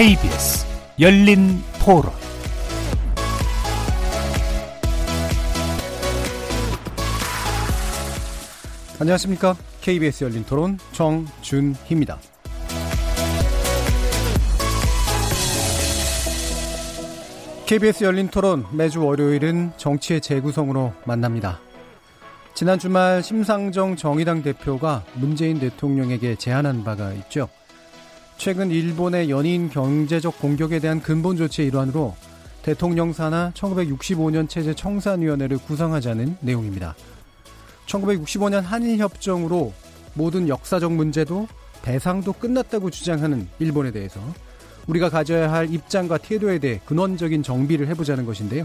KBS 열린 토론 안녕하십니까. KBS 열린 토론 정준희입니다. KBS 열린 토론 매주 월요일은 정치의 재구성으로 만납니다. 지난 주말 심상정 정의당 대표가 문재인 대통령에게 제안한 바가 있죠. 최근 일본의 연인 경제적 공격에 대한 근본 조치의 일환으로 대통령 사나 1965년 체제 청산위원회를 구성하자는 내용입니다. 1965년 한일협정으로 모든 역사적 문제도 배상도 끝났다고 주장하는 일본에 대해서 우리가 가져야 할 입장과 태도에 대해 근원적인 정비를 해보자는 것인데요.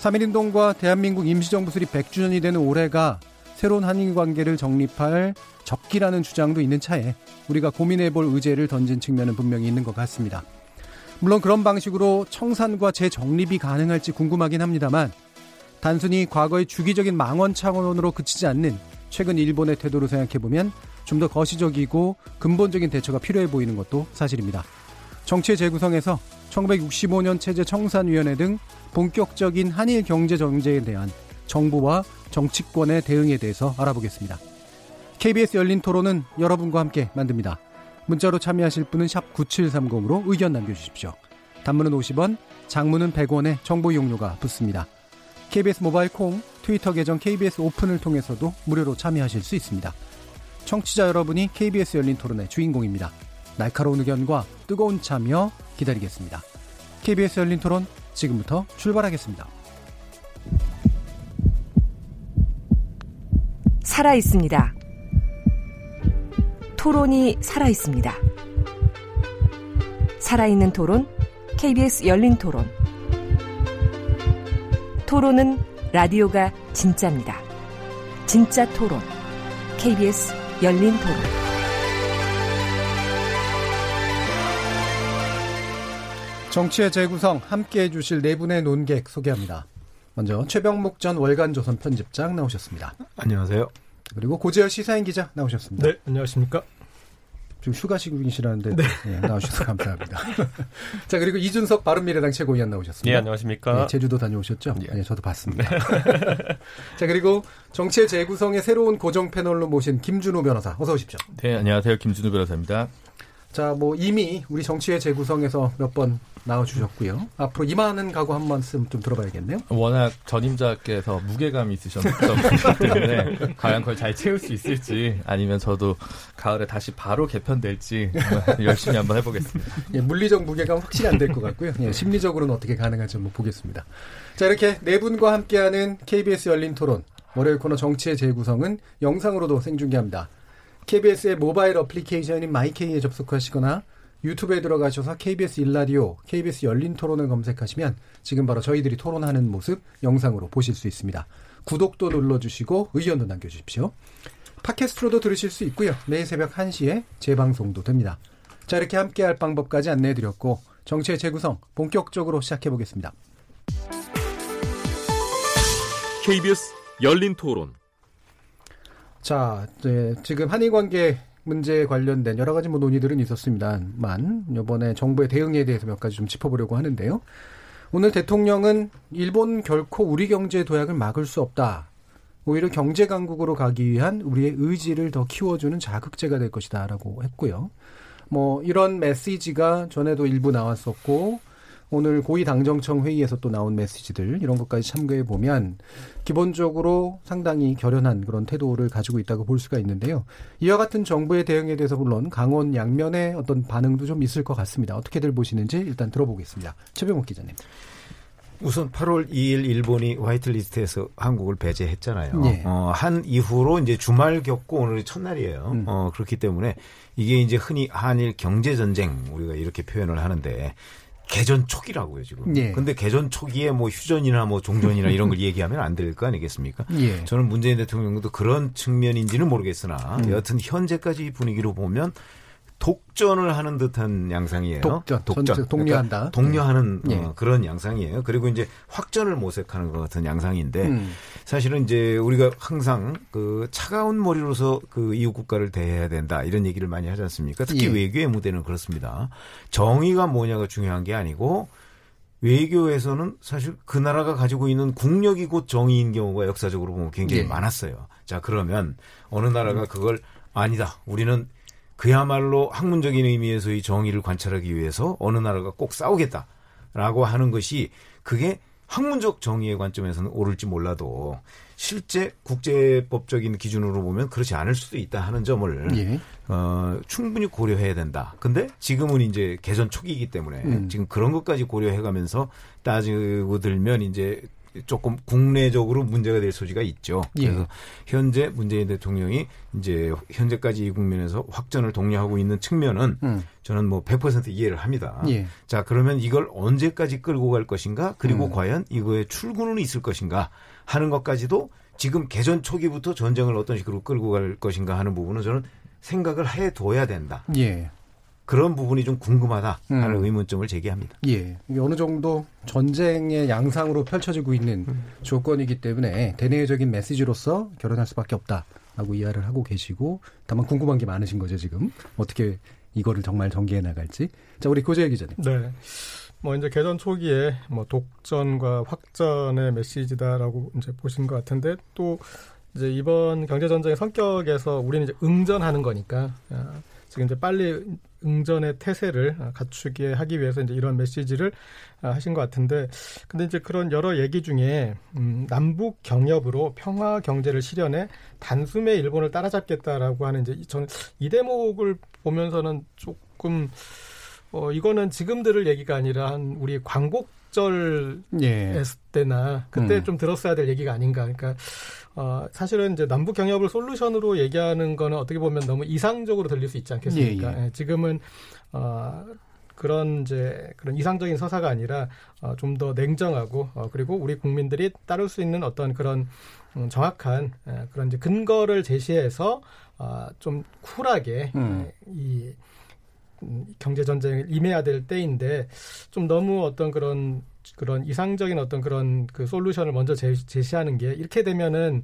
3.1운동과 대한민국 임시정부 수립 100주년이 되는 올해가 새로운 한일 관계를 정립할 적기라는 주장도 있는 차에 우리가 고민해 볼 의제를 던진 측면은 분명히 있는 것 같습니다. 물론 그런 방식으로 청산과 재정립이 가능할지 궁금하긴 합니다만 단순히 과거의 주기적인 망원 차원으로 그치지 않는 최근 일본의 태도로 생각해보면 좀 더 거시적이고 근본적인 대처가 필요해 보이는 것도 사실입니다. 정치의 재구성에서 1965년 체제 청산위원회 등 본격적인 한일 경제 정제에 대한 정부와 정치권의 대응에 대해서 알아보겠습니다. KBS 열린 토론은 여러분과 함께 만듭니다. 문자로 참여하실 분은 9730으로 의견 남겨주십시오. 단문은 50원, 장문은 100원의 정보 이용료가 붙습니다. KBS 모바일 콩, 트위터 계정 KBS 오픈을 통해서도 무료로 참여하실 수 있습니다. 청취자 여러분이 KBS 열린 토론의 주인공입니다. 날카로운 의견과 뜨거운 참여 기다리겠습니다. KBS 열린 토론 지금부터 출발하겠습니다. 살아 있습니다. 토론이 살아 있습니다. 살아있는 토론, KBS 열린 토론. 토론은 라디오가 진짜입니다. 진짜 토론, KBS 열린 토론. 정치의 재구성 함께 해주실 네 분의 논객 소개합니다. 먼저 최병목 전 월간조선 편집장 나오셨습니다. 안녕하세요. 그리고 고재열 시사인 기자 나오셨습니다. 네, 안녕하십니까. 지금 휴가 시국이시라는데 네. 네, 나오셔서 감사합니다. 자 그리고 이준석 바른미래당 최고위원 나오셨습니다. 네, 안녕하십니까. 네, 제주도 다녀오셨죠? 네, 네 저도 봤습니다. 자 그리고 정치의 재구성의 새로운 고정 패널로 모신 김준호 변호사 어서 오십시오. 네, 안녕하세요. 김준호 변호사입니다. 자, 뭐 이미 우리 정치의 재구성에서 몇 번 나와주셨고요. 앞으로 이만한 각오 한 말씀 좀 들어봐야겠네요. 워낙 전임자께서 무게감이 있으셨기 때문에 과연 그걸 잘 채울 수 있을지 아니면 저도 가을에 다시 바로 개편될지 열심히 한번 해보겠습니다. 예, 물리적 무게감 확실히 안 될 것 같고요. 예, 심리적으로는 어떻게 가능한지 한번 보겠습니다. 자, 이렇게 네 분과 함께하는 KBS 열린 토론 월요일 코너 정치의 재구성은 영상으로도 생중계합니다. KBS의 모바일 어플리케이션인 마이케이에 접속하시거나 유튜브에 들어가셔서 KBS 일라디오, KBS 열린 토론을 검색하시면 지금 바로 저희들이 토론하는 모습 영상으로 보실 수 있습니다. 구독도 눌러주시고 의견도 남겨주십시오. 팟캐스트로도 들으실 수 있고요. 매일 새벽 1시에 재방송도 됩니다. 자 이렇게 함께할 방법까지 안내해드렸고 정치의 재구성 본격적으로 시작해보겠습니다. KBS 열린 토론 자, 네, 지금 한일 관계 문제에 관련된 여러 가지 뭐 논의들은 있었습니다만 이번에 정부의 대응에 대해서 몇 가지 좀 짚어보려고 하는데요. 오늘 대통령은 일본 결코 우리 경제 도약을 막을 수 없다. 오히려 경제 강국으로 가기 위한 우리의 의지를 더 키워주는 자극제가 될 것이다라고 했고요. 뭐 이런 메시지가 전에도 일부 나왔었고 오늘 고위 당정청 회의에서 또 나온 메시지들 이런 것까지 참고해 보면 기본적으로 상당히 결연한 그런 태도를 가지고 있다고 볼 수가 있는데요. 이와 같은 정부의 대응에 대해서 물론 강원 양면의 어떤 반응도 좀 있을 것 같습니다. 어떻게들 보시는지 일단 들어보겠습니다. 최병욱 기자님. 우선 8월 2일 일본이 화이트리스트에서 한국을 배제했잖아요. 네. 어, 한 이후로 이제 주말 겪고 오늘이 첫날이에요. 음. 어, 그렇기 때문에 이게 이제 흔히 한일 경제 전쟁 우리가 이렇게 표현을 하는데 개전 초기라고요 지금. 예. 근데 개전 초기에 뭐 휴전이나 뭐 종전이나 이런 걸 얘기하면 안 될 거 아니겠습니까? 예. 저는 문재인 대통령도 그런 측면인지는 모르겠으나 음. 여하튼 현재까지 분위기로 보면 독전을 하는 듯한 양상이에요. 독전, 독전, 독려한다. 그러니까 독려하는 네. 어, 그런 양상이에요. 그리고 이제 확전을 모색하는 것 같은 양상인데 음. 사실은 이제 우리가 항상 그 차가운 머리로서 그 이웃 국가를 대해야 된다 이런 얘기를 많이 하지 않습니까? 특히 예. 외교의 무대는 그렇습니다. 정의가 뭐냐가 중요한 게 아니고 외교에서는 사실 그 나라가 가지고 있는 국력이 곧 정의인 경우가 역사적으로 보면 굉장히 예. 많았어요. 자 그러면 어느 나라가 그걸 아니다. 우리는 그야말로 학문적인 의미에서의 정의를 관찰하기 위해서 어느 나라가 꼭 싸우겠다라고 하는 것이 그게 학문적 정의의 관점에서는 옳을지 몰라도 실제 국제법적인 기준으로 보면 그렇지 않을 수도 있다 하는 점을 예. 어, 충분히 고려해야 된다. 근데 지금은 이제 개선 초기이기 때문에 음. 지금 그런 것까지 고려해가면서 따지고 들면 이제 조금 국내적으로 문제가 될 소지가 있죠. 예. 그래서 현재 문재인 대통령이 이제 현재까지 이 국면에서 확전을 독려하고 있는 측면은 음. 저는 뭐 100% 이해를 합니다. 예. 자, 그러면 이걸 언제까지 끌고 갈 것인가? 그리고 음. 과연 이거에 출구는 있을 것인가? 하는 것까지도 지금 개전 초기부터 전쟁을 어떤 식으로 끌고 갈 것인가 하는 부분은 저는 생각을 해 둬야 된다. 예. 그런 부분이 좀 궁금하다 하는 음. 의문점을 제기합니다. 예. 어느 정도 전쟁의 양상으로 펼쳐지고 있는 음. 조건이기 때문에 대내적인 메시지로서 결혼할 수밖에 없다라고 이해를 하고 계시고 다만 궁금한 게 많으신 거죠 지금 어떻게 이거를 정말 전개해 나갈지. 자 우리 고재혁 기자님. 네. 뭐 이제 개전 초기에 뭐 독전과 확전의 메시지다라고 이제 보신 것 같은데 또 이제 이번 경제 전쟁의 성격에서 우리는 이제 응전하는 거니까 아, 지금 이제 빨리 응전의 태세를 갖추게 하기 위해서 이제 이런 메시지를 아, 하신 것 같은데 근데 이제 그런 여러 얘기 중에 음, 남북 경협으로 평화 경제를 실현해 단숨에 일본을 따라잡겠다라고 하는 이제 저는 이 대목을 보면서는 조금 어 이거는 지금 들을 얘기가 아니라 한 우리 광복 절 예. 때나 그때 음. 좀 들었어야 될 얘기가 아닌가. 그러니까 어, 사실은 이제 남북 경협을 솔루션으로 얘기하는 거는 어떻게 보면 너무 이상적으로 들릴 수 있지 않겠습니까? 예, 예. 예 지금은 어, 그런 이제 그런 이상적인 서사가 아니라 어, 좀 더 냉정하고 어, 그리고 우리 국민들이 따를 수 있는 어떤 그런 음, 정확한 에, 그런 이제 근거를 제시해서 어, 좀 쿨하게 음. 에, 이 음, 경제 전쟁을 임해야 될 때인데 좀 너무 어떤 그런 그런 이상적인 어떤 그런 그 솔루션을 먼저 제, 제시하는 게 이렇게 되면은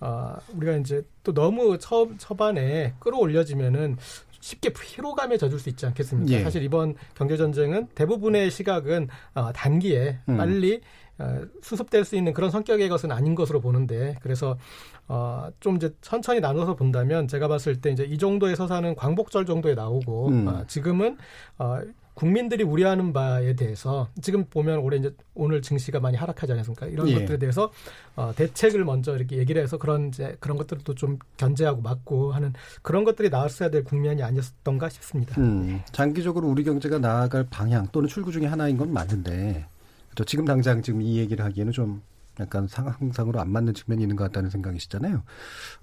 어, 우리가 이제 또 너무 처, 초반에 끌어올려지면은 쉽게 피로감에 젖을 수 있지 않겠습니까? 예. 사실 이번 경제 전쟁은 대부분의 시각은 어, 단기에 음. 빨리 어, 수습될 수 있는 그런 성격의 것은 아닌 것으로 보는데 그래서 어, 좀 이제 천천히 나눠서 본다면 제가 봤을 때 이제 이 정도의 서사는 광복절 정도에 나오고 음. 어, 지금은 어, 국민들이 우려하는 바에 대해서 지금 보면 올해 이제 오늘 증시가 많이 하락하지 않았습니까? 이런 예. 것들에 대해서 어, 대책을 먼저 이렇게 얘기를 해서 그런 이제 그런 것들도 좀 견제하고 막고 하는 그런 것들이 나왔어야 될 국면이 아니었던가 싶습니다. 음, 장기적으로 우리 경제가 나아갈 방향 또는 출구 중에 하나인 건 맞는데 또 지금 당장 지금 이 얘기를 하기에는 좀 약간 상황상으로 안 맞는 측면이 있는 것 같다는 생각이시잖아요.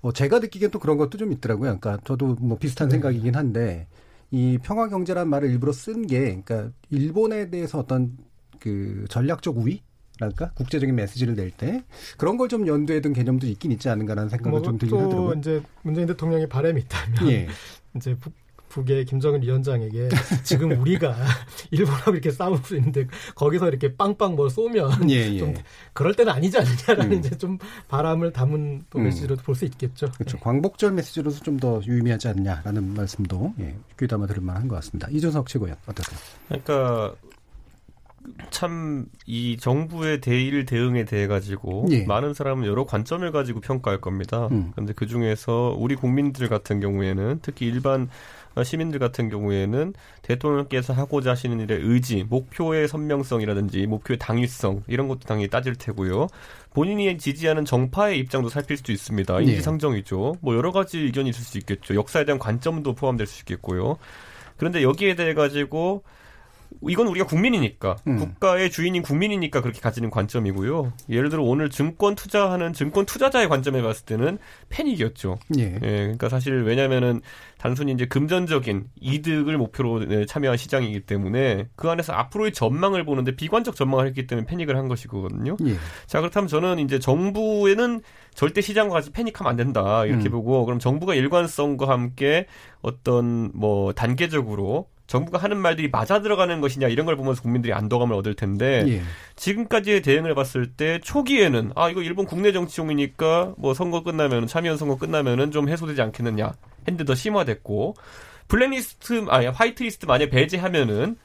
어, 제가 느끼기엔 또 그런 것도 좀 있더라고요. 그러니까 저도 뭐 비슷한 네. 생각이긴 한데 이 평화 경제란 말을 일부러 쓴 게 그러니까 일본에 대해서 어떤 그 전략적 우위 랄까 국제적인 메시지를 낼 때 그런 걸 좀 연두에 둔 개념도 있긴 있지 않은가라는 생각을 뭐좀 들긴 하더라고요. 이제 문재인 대통령의 바람이 있다면 예. 이제 북, 북의 김정은 위원장에게 지금 우리가 일본하고 이렇게 수 있는데 거기서 이렇게 빵빵 뭘 쏘면 예, 예. 좀 그럴 때는 아니지 않느냐라는 음. 이제 좀 바람을 담은 또 음. 메시지로 음. 볼수 있겠죠. 그렇죠. 네. 광복절 메시지로서 좀 더 유의미하지 않냐라는 말씀도 예, 귀담아 들을 만한 것 같습니다. 이준석 최고위원 어떠세요? 그러니까 참이 정부의 대일 대응에 대해 가지고 예. 많은 사람은 여러 관점을 가지고 평가할 겁니다. 음. 근데 그 중에서 우리 국민들 같은 경우에는 특히 일반 시민들 같은 경우에는 대통령께서 하고자 하시는 일의 의지, 목표의 선명성이라든지 목표의 당위성 이런 것도 당연히 따질 테고요. 본인이 지지하는 정파의 입장도 살필 수도 있습니다. 네. 인지상정이죠. 뭐 여러 가지 의견이 있을 수 있겠죠. 역사에 대한 관점도 포함될 수 있겠고요. 그런데 여기에 대해 가지고 이건 우리가 국민이니까 음. 국가의 주인인 국민이니까 그렇게 가지는 관점이고요. 예를 들어 오늘 증권 투자하는 증권 투자자의 관점에 봤을 때는 패닉이었죠. 예. 예 그러니까 사실 왜냐면은 단순히 이제 금전적인 이득을 목표로 네, 참여한 시장이기 때문에 그 안에서 앞으로의 전망을 보는데 비관적 전망을 했기 때문에 패닉을 한 것이거든요. 예. 자 그렇다면 저는 이제 정부에는 절대 시장과 같이 패닉하면 안 된다 이렇게 음. 보고 그럼 정부가 일관성과 함께 어떤 뭐 단계적으로 정부가 하는 말들이 맞아 들어가는 것이냐 이런 걸 보면서 국민들이 안도감을 얻을 텐데 예. 지금까지의 대응을 봤을 때 초기에는 아 이거 일본 국내 정치용이니까 뭐 선거 끝나면 참여연 선거 끝나면은 좀 해소되지 않겠느냐 했는데 더 심화됐고 블랙리스트 아니 화이트리스트 만약 배제하면은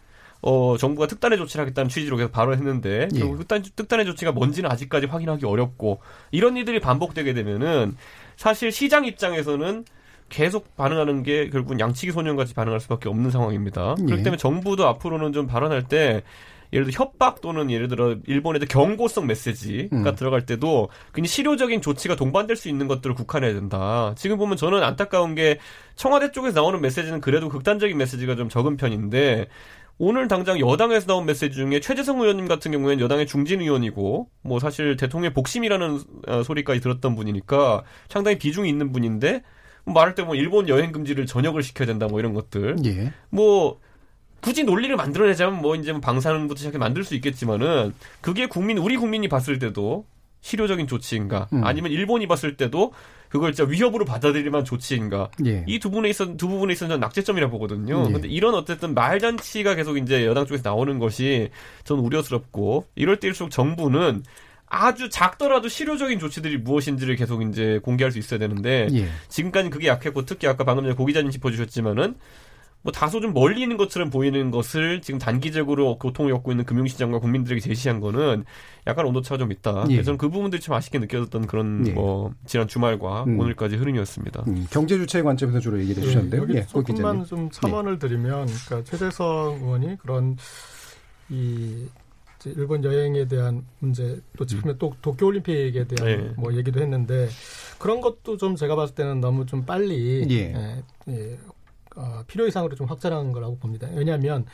어, 정부가 특단의 조치를 하겠다는 취지로 계속 발언했는데, 예. 결국 특단, 특단의 조치가 뭔지는 아직까지 확인하기 어렵고, 이런 일들이 반복되게 되면은, 사실 시장 입장에서는 계속 반응하는 게 결국은 양치기 소년같이 반응할 수밖에 없는 상황입니다. 예. 그렇기 때문에 정부도 앞으로는 좀 발언할 때 예를 들어 협박 또는 예를 들어 일본에도 경고성 메시지가 음. 들어갈 때도 굉장히 실효적인 조치가 동반될 수 있는 것들을 국한해야 된다. 지금 보면 저는 안타까운 게 청와대 쪽에서 나오는 메시지는 그래도 극단적인 메시지가 좀 적은 편인데 오늘 당장 여당에서 나온 메시지 중에 최재성 의원님 같은 경우에는 여당의 중진 의원이고 뭐 사실 대통령의 복심이라는 어, 소리까지 들었던 분이니까 상당히 비중이 있는 분인데 말할 때뭐 일본 여행 금지를 전역을 시켜야 된다 뭐 이런 것들. 예. 뭐 굳이 논리를 만들어내자면 뭐 이제 뭐 방사능부터 시작해 만들 수 있겠지만은 그게 국민 우리 국민이 봤을 때도 실효적인 조치인가 음. 아니면 일본이 봤을 때도 그걸 진짜 위협으로 받아들일만 조치인가 예. 이두 부분에 있어 두 부분에 있어서 낙제점이라 보거든요. 예. 근데 이런 어쨌든 말잔치가 계속 이제 여당 쪽에서 나오는 것이 저는 우려스럽고 이럴 때일수록 정부는 아주 작더라도 실효적인 조치들이 무엇인지를 계속 이제 공개할 수 있어야 되는데 예. 지금까지 그게 약했고 특히 아까 방금 전에 고 기자님 짚어주셨지만은 뭐 다소 좀 멀리 있는 것처럼 보이는 것을 지금 단기적으로 고통을 겪고 있는 금융시장과 국민들에게 제시한 거는 약간 온도차가 좀 있다. 예. 저는 그 부분들이 좀 아쉽게 느껴졌던 그런 예. 뭐 지난 주말과 음. 오늘까지 흐름이었습니다. 음. 경제 주체의 관점에서 주로 얘기해 주셨는데요. 예, 조금만 좀 첨언을 드리면 그러니까 최재성 의원이 그런 이 일본 여행에 대한 문제 또 음. 또 도쿄올림픽에 대한 네. 뭐 얘기도 했는데 그런 것도 좀 제가 봤을 때는 너무 좀 빨리 예. 예, 예, 어, 필요 이상으로 좀 확장한 거라고 봅니다. 왜냐하면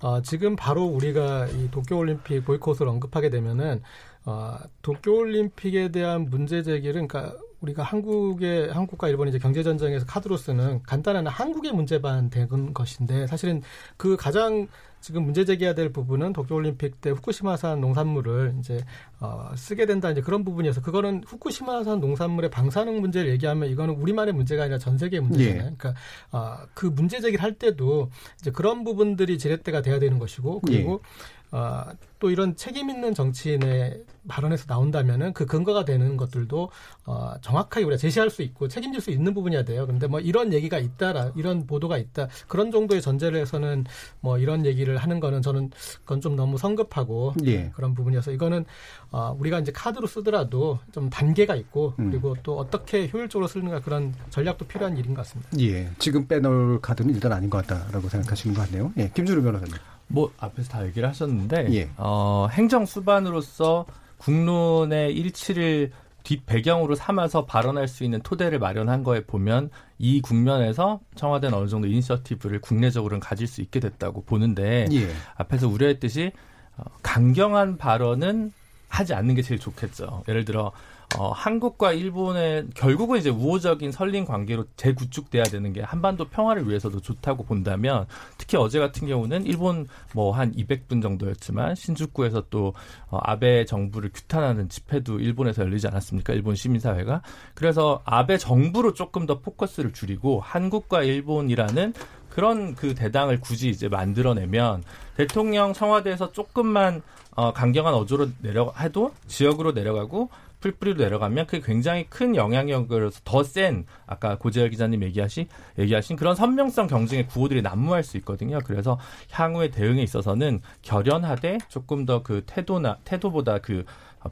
어, 지금 바로 우리가 이 도쿄올림픽 보이콧을 언급하게 되면은 어, 도쿄올림픽에 대한 문제 제기를 그러니까 우리가 한국의 한국과 일본이 이제 경제 전쟁에서 카드로 쓰는 간단한 한국의 문제만 된 것인데 사실은 그 가장 지금 문제 제기해야 될 부분은 도쿄 올림픽 때 후쿠시마산 농산물을 이제 어, 쓰게 된다 이제 그런 부분이어서 그거는 후쿠시마산 농산물의 방사능 문제를 얘기하면 이거는 우리만의 문제가 아니라 전 세계의 문제잖아요. 예. 그러니까 어, 그 문제 제기를 할 때도 이제 그런 부분들이 지렛대가 돼야 되는 것이고 그리고 예. 어, 또 이런 책임 있는 정치인의 발언에서 나온다면은 그 근거가 되는 것들도 어, 정확하게 우리가 제시할 수 있고 책임질 수 있는 부분이야 돼요. 근데 뭐 이런 얘기가 있다라 이런 보도가 있다 그런 정도의 전제를 해서는 뭐 이런 얘기를 하는 거는 저는 그건 좀 너무 성급하고 예. 그런 부분이어서 이거는 어, 우리가 이제 카드로 쓰더라도 좀 단계가 있고 음. 그리고 또 어떻게 효율적으로 쓰는가 그런 전략도 필요한 일인 것 같습니다. 예, 지금 빼놓을 카드는 일단 아닌 것 같다라고 생각하시는 것 같네요. 예, 김주루 변호사님. 뭐 앞에서 다 얘기를 하셨는데 예. 어, 행정 수반으로서 국론의 일치를 뒷 배경으로 삼아서 발언할 수 있는 토대를 마련한 거에 보면 이 국면에서 청와대는 어느 정도 이니셔티브를 국내적으로는 가질 수 있게 됐다고 보는데 예. 앞에서 우려했듯이 어, 강경한 발언은 하지 않는 게 제일 좋겠죠. 예를 들어 어, 한국과 일본의 결국은 이제 우호적인 설린 관계로 재구축돼야 되는 게 한반도 평화를 위해서도 좋다고 본다면 특히 어제 같은 경우는 일본 뭐 한 200분 정도였지만 신주쿠에서 또 어, 아베 정부를 규탄하는 집회도 일본에서 열리지 않았습니까? 일본 시민사회가 그래서 아베 정부로 조금 더 포커스를 줄이고 한국과 일본이라는 그런 그 대당을 굳이 이제 만들어내면 대통령 청와대에서 조금만 어, 강경한 어조로 내려 해도 지역으로 내려가고 풀뿌리로 내려가면 그게 굉장히 큰 영향력을 더 센 아까 고재열 기자님 얘기하신 얘기하신 그런 선명성 경쟁의 구호들이 난무할 수 있거든요. 그래서 향후의 대응에 있어서는 결연하되 조금 더 그 태도나 태도보다 그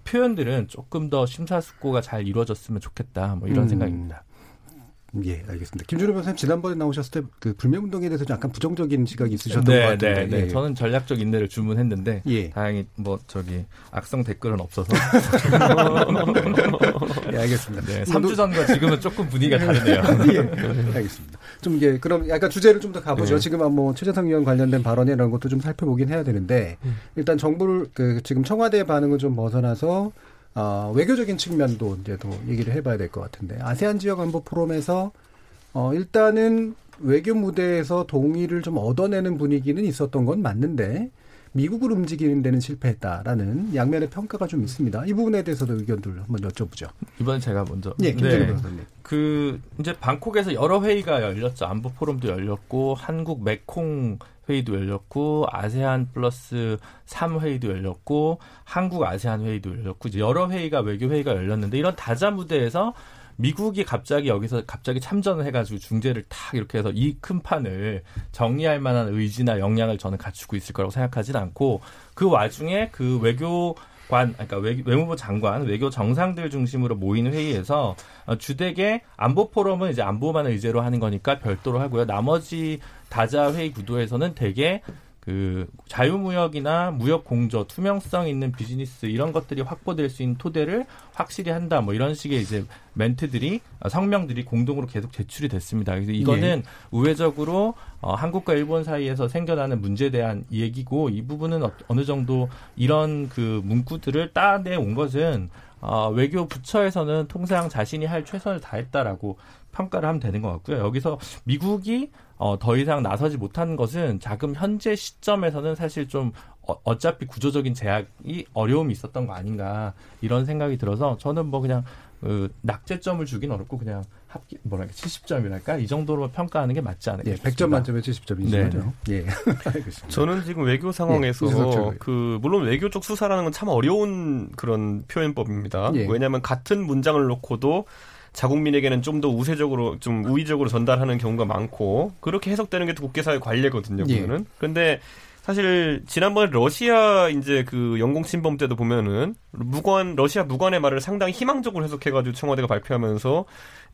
표현들은 조금 더 심사숙고가 잘 이루어졌으면 좋겠다. 뭐 이런 음. 생각입니다. 예, 알겠습니다. 김준호 변호사님 지난번에 나오셨을 때 그 불매운동에 대해서 약간 부정적인 시각이 있으셨던 네, 것 같은데. 네, 네. 예. 저는 전략적 인내를 주문했는데 예. 다행히 뭐 저기 악성 댓글은 없어서. 예, 알겠습니다. 네, 3주 전과 지금은 조금 분위기가 다르네요. 예, 알겠습니다. 좀 이게 그럼 약간 주제를 좀 더 가보죠. 네. 지금 뭐 최재성 의원 관련된 발언이라는 것도 좀 살펴보긴 해야 되는데 음. 일단 정부를 그 지금 청와대 반응을 좀 벗어나서 어, 외교적인 측면도 이제 또 얘기를 해봐야 될 것 같은데 아세안 지역 안보 포럼에서 어, 일단은 외교 무대에서 동의를 좀 얻어내는 분위기는 있었던 건 맞는데 미국을 움직이는 데는 실패했다라는 양면의 평가가 좀 있습니다. 이 부분에 대해서도 의견들 한번 여쭤보죠. 이번에 제가 먼저. 네, 김준호 변호사님. 네. 그 이제 방콕에서 여러 회의가 열렸죠. 안보 포럼도 열렸고 한국 메콩 회의도 열렸고 아세안 플러스 3 회의도 열렸고 한국 아세안 회의도 열렸고 이제 여러 회의가 외교 회의가 열렸는데 이런 다자 무대에서 미국이 갑자기 여기서 갑자기 참전을 해가지고 중재를 탁 이렇게 해서 이 큰 판을 정리할 만한 의지나 역량을 저는 갖추고 있을 거라고 생각하지는 않고 그 와중에 그 외교 관, 그러니까 외 무부 장관, 외교 정상들 중심으로 모이는 회의에서 어, 주되게 안보 포럼은 이제 안보만 의제로 하는 거니까 별도로 하고요. 나머지 다자 회의 구도에서는 대개 그 자유무역이나 무역 공조, 투명성 있는 비즈니스 이런 것들이 확보될 수 있는 토대를 확실히 한다. 뭐 이런 식의 이제 멘트들이 어, 성명들이 공동으로 계속 제출이 됐습니다. 그래서 이거는 예. 우회적으로 어, 한국과 일본 사이에서 생겨나는 문제에 대한 얘기고 이 부분은 어, 어느 정도 이런 그 문구들을 따내 온 것은 어, 외교 부처에서는 통상 자신이 할 최선을 다했다라고 평가를 하면 되는 것 같고요. 여기서 미국이 어, 더 이상 나서지 못한 것은 자금 현재 시점에서는 사실 좀 어, 어차피 구조적인 제약이 어려움이 있었던 거 아닌가 이런 생각이 들어서 저는 뭐 그냥 그 낙제점을 주긴 어렵고 그냥 합기 뭐랄까 70점이랄까 이 정도로 평가하는 게 맞지 않을까? 예, 100점 만점에 70점이죠. 네. 죠 예. 저는 지금 외교 상황에서 예, 그 물론 외교 쪽 수사라는 건 참 어려운 그런 표현법입니다. 예. 왜냐하면 같은 문장을 놓고도 자국민에게는 좀 더 우세적으로 좀 우위적으로 전달하는 경우가 많고 그렇게 해석되는 게 국제사회 관례거든요. 보면은. 예. 근데 사실 지난번에 러시아 이제 그 영공 침범 때도 보면은 무관 러시아 무관의 말을 상당히 희망적으로 해석해가지고 청와대가 발표하면서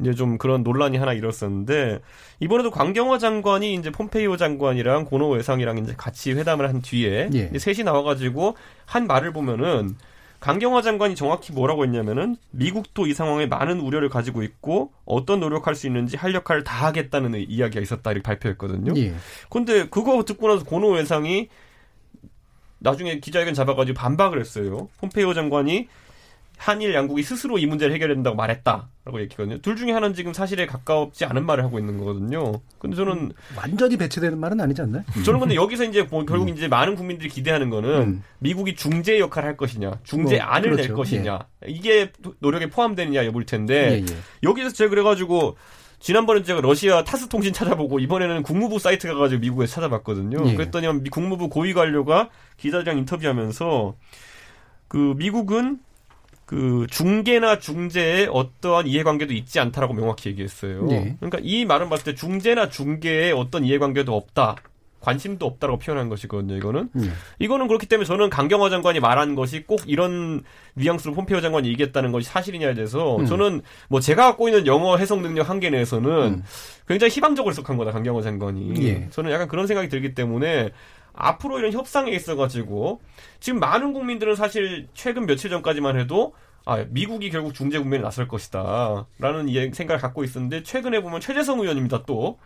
이제 좀 그런 논란이 하나 일었었는데 이번에도 광경화 장관이 이제 폼페이오 장관이랑 고노 외상이랑 이제 같이 회담을 한 뒤에 예. 셋이 나와가지고 한 말을 보면은 강경화 장관이 정확히 뭐라고 했냐면은 미국도 이 상황에 많은 우려를 가지고 있고 어떤 노력할 수 있는지 할 역할을 다 하겠다는 이야기가 있었다 이렇게 발표했거든요. 예. 근데 그거 듣고 나서 고노 외상이 나중에 기자회견 잡아가지고 반박을 했어요. 폼페이오 장관이 한일 양국이 스스로 이 문제를 해결해야 된다고 말했다라고 얘기거든요. 둘 중에 하나는 지금 사실에 가까웠지 않은 말을 하고 있는 거거든요. 근데 저는 음, 완전히 배치되는 말은 아니지 않나요? 음. 저는 근데 여기서 이제 뭐 결국 음. 이제 많은 국민들이 기대하는 거는 음. 미국이 중재 역할을 할 것이냐, 중재 뭐, 안을 그렇죠. 낼 것이냐 예. 이게 노력에 포함되느냐 여부일 텐데 예, 예. 여기서 제가 그래가지고 지난번에 제가 러시아 타스 통신 찾아보고 이번에는 국무부 사이트 가가지고 미국에서 찾아봤거든요. 예. 그랬더니 국무부 고위 관료가 기자들이랑 인터뷰하면서 그 미국은 그 중계나 중재에 어떠한 이해관계도 있지 않다라고 명확히 얘기했어요. 네. 그러니까 이 말은 봤을 때 중재나 중계에 어떤 이해관계도 없다. 관심도 없다라고 표현한 것이거든요, 이거는. 네. 이거는 그렇기 때문에 저는 강경화 장관이 말한 것이 꼭 이런 뉘앙스로 폼페이오 장관이 얘기했다는 것이 사실이냐에 대해서 음. 저는 뭐 제가 갖고 있는 영어 해석 능력 한계 내에서는 음. 굉장히 희망적으로 해석한 거다, 강경화 장관이. 예. 저는 약간 그런 생각이 들기 때문에 앞으로 이런 협상에 있어가지고 지금 많은 국민들은 사실 최근 며칠 전까지만 해도 아, 미국이 결국 중재 국면에 나설 것이다. 라는 생각을 갖고 있었는데, 최근에 보면 최재성 의원입니다, 또.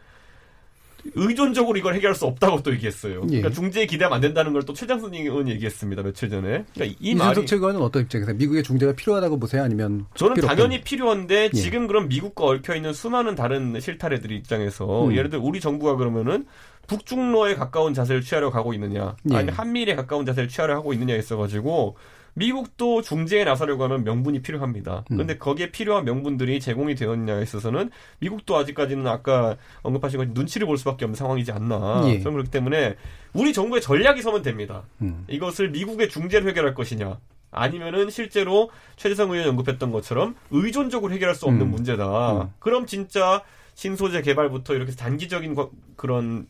의존적으로 이걸 해결할 수 없다고 또 얘기했어요. 예. 그러니까 중재에 기대하면 안 된다는 걸 또 최장순 의원이 얘기했습니다. 며칠 전에. 그러니까 이 말이 최고는 어떤 입장에서 미국의 중재가 필요하다고 보세요? 아니면 저는 당연히 필요한데 예. 지금 그럼 미국과 얽혀 있는 수많은 다른 실타래들 입장에서 음. 예를 들어 우리 정부가 그러면은 북중로에 가까운 자세를 취하려 가고 있느냐, 예. 아니면 한미일에 가까운 자세를 취하려 하고 있느냐 있어가지고 미국도 중재에 나서려고 하면 명분이 필요합니다. 그런데 음. 거기에 필요한 명분들이 제공이 되었냐에 있어서는 미국도 아직까지는 아까 언급하신 것처럼 눈치를 볼 수밖에 없는 상황이지 않나. 예. 저는 그렇기 때문에 우리 정부의 전략이 서면 됩니다. 음. 이것을 미국의 중재로 해결할 것이냐. 아니면은 실제로 최재성 의원이 언급했던 것처럼 의존적으로 해결할 수 없는 음. 문제다. 음. 그럼 진짜 신소재 개발부터 이렇게 단기적인 거, 그런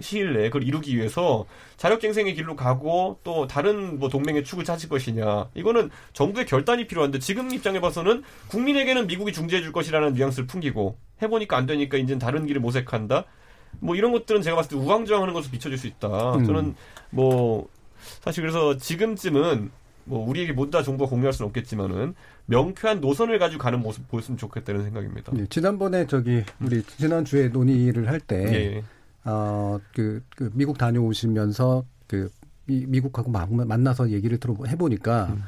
시일 내에 그걸 이루기 위해서 자력갱생의 길로 가고 또 다른 뭐 동맹의 축을 찾을 것이냐 이거는 정부의 결단이 필요한데 지금 입장에 봐서는 국민에게는 미국이 중재해 줄 것이라는 뉘앙스를 풍기고 해보니까 안 되니까 이제 다른 길을 모색한다 뭐 이런 것들은 제가 봤을 때 우왕좌왕하는 것으로 비춰질 수 있다 음. 저는 뭐 사실 그래서 지금쯤은 뭐 우리에게 모두 다 정보가 공유할 수는 없겠지만은 명쾌한 노선을 가지고 가는 모습 보였으면 좋겠다는 생각입니다. 네, 지난번에 저기 우리 지난 주에 논의를 할때 예. 어 그 그 미국 다녀오시면서 그 미, 국하고 만나서 얘기를 들어 해보니까 음.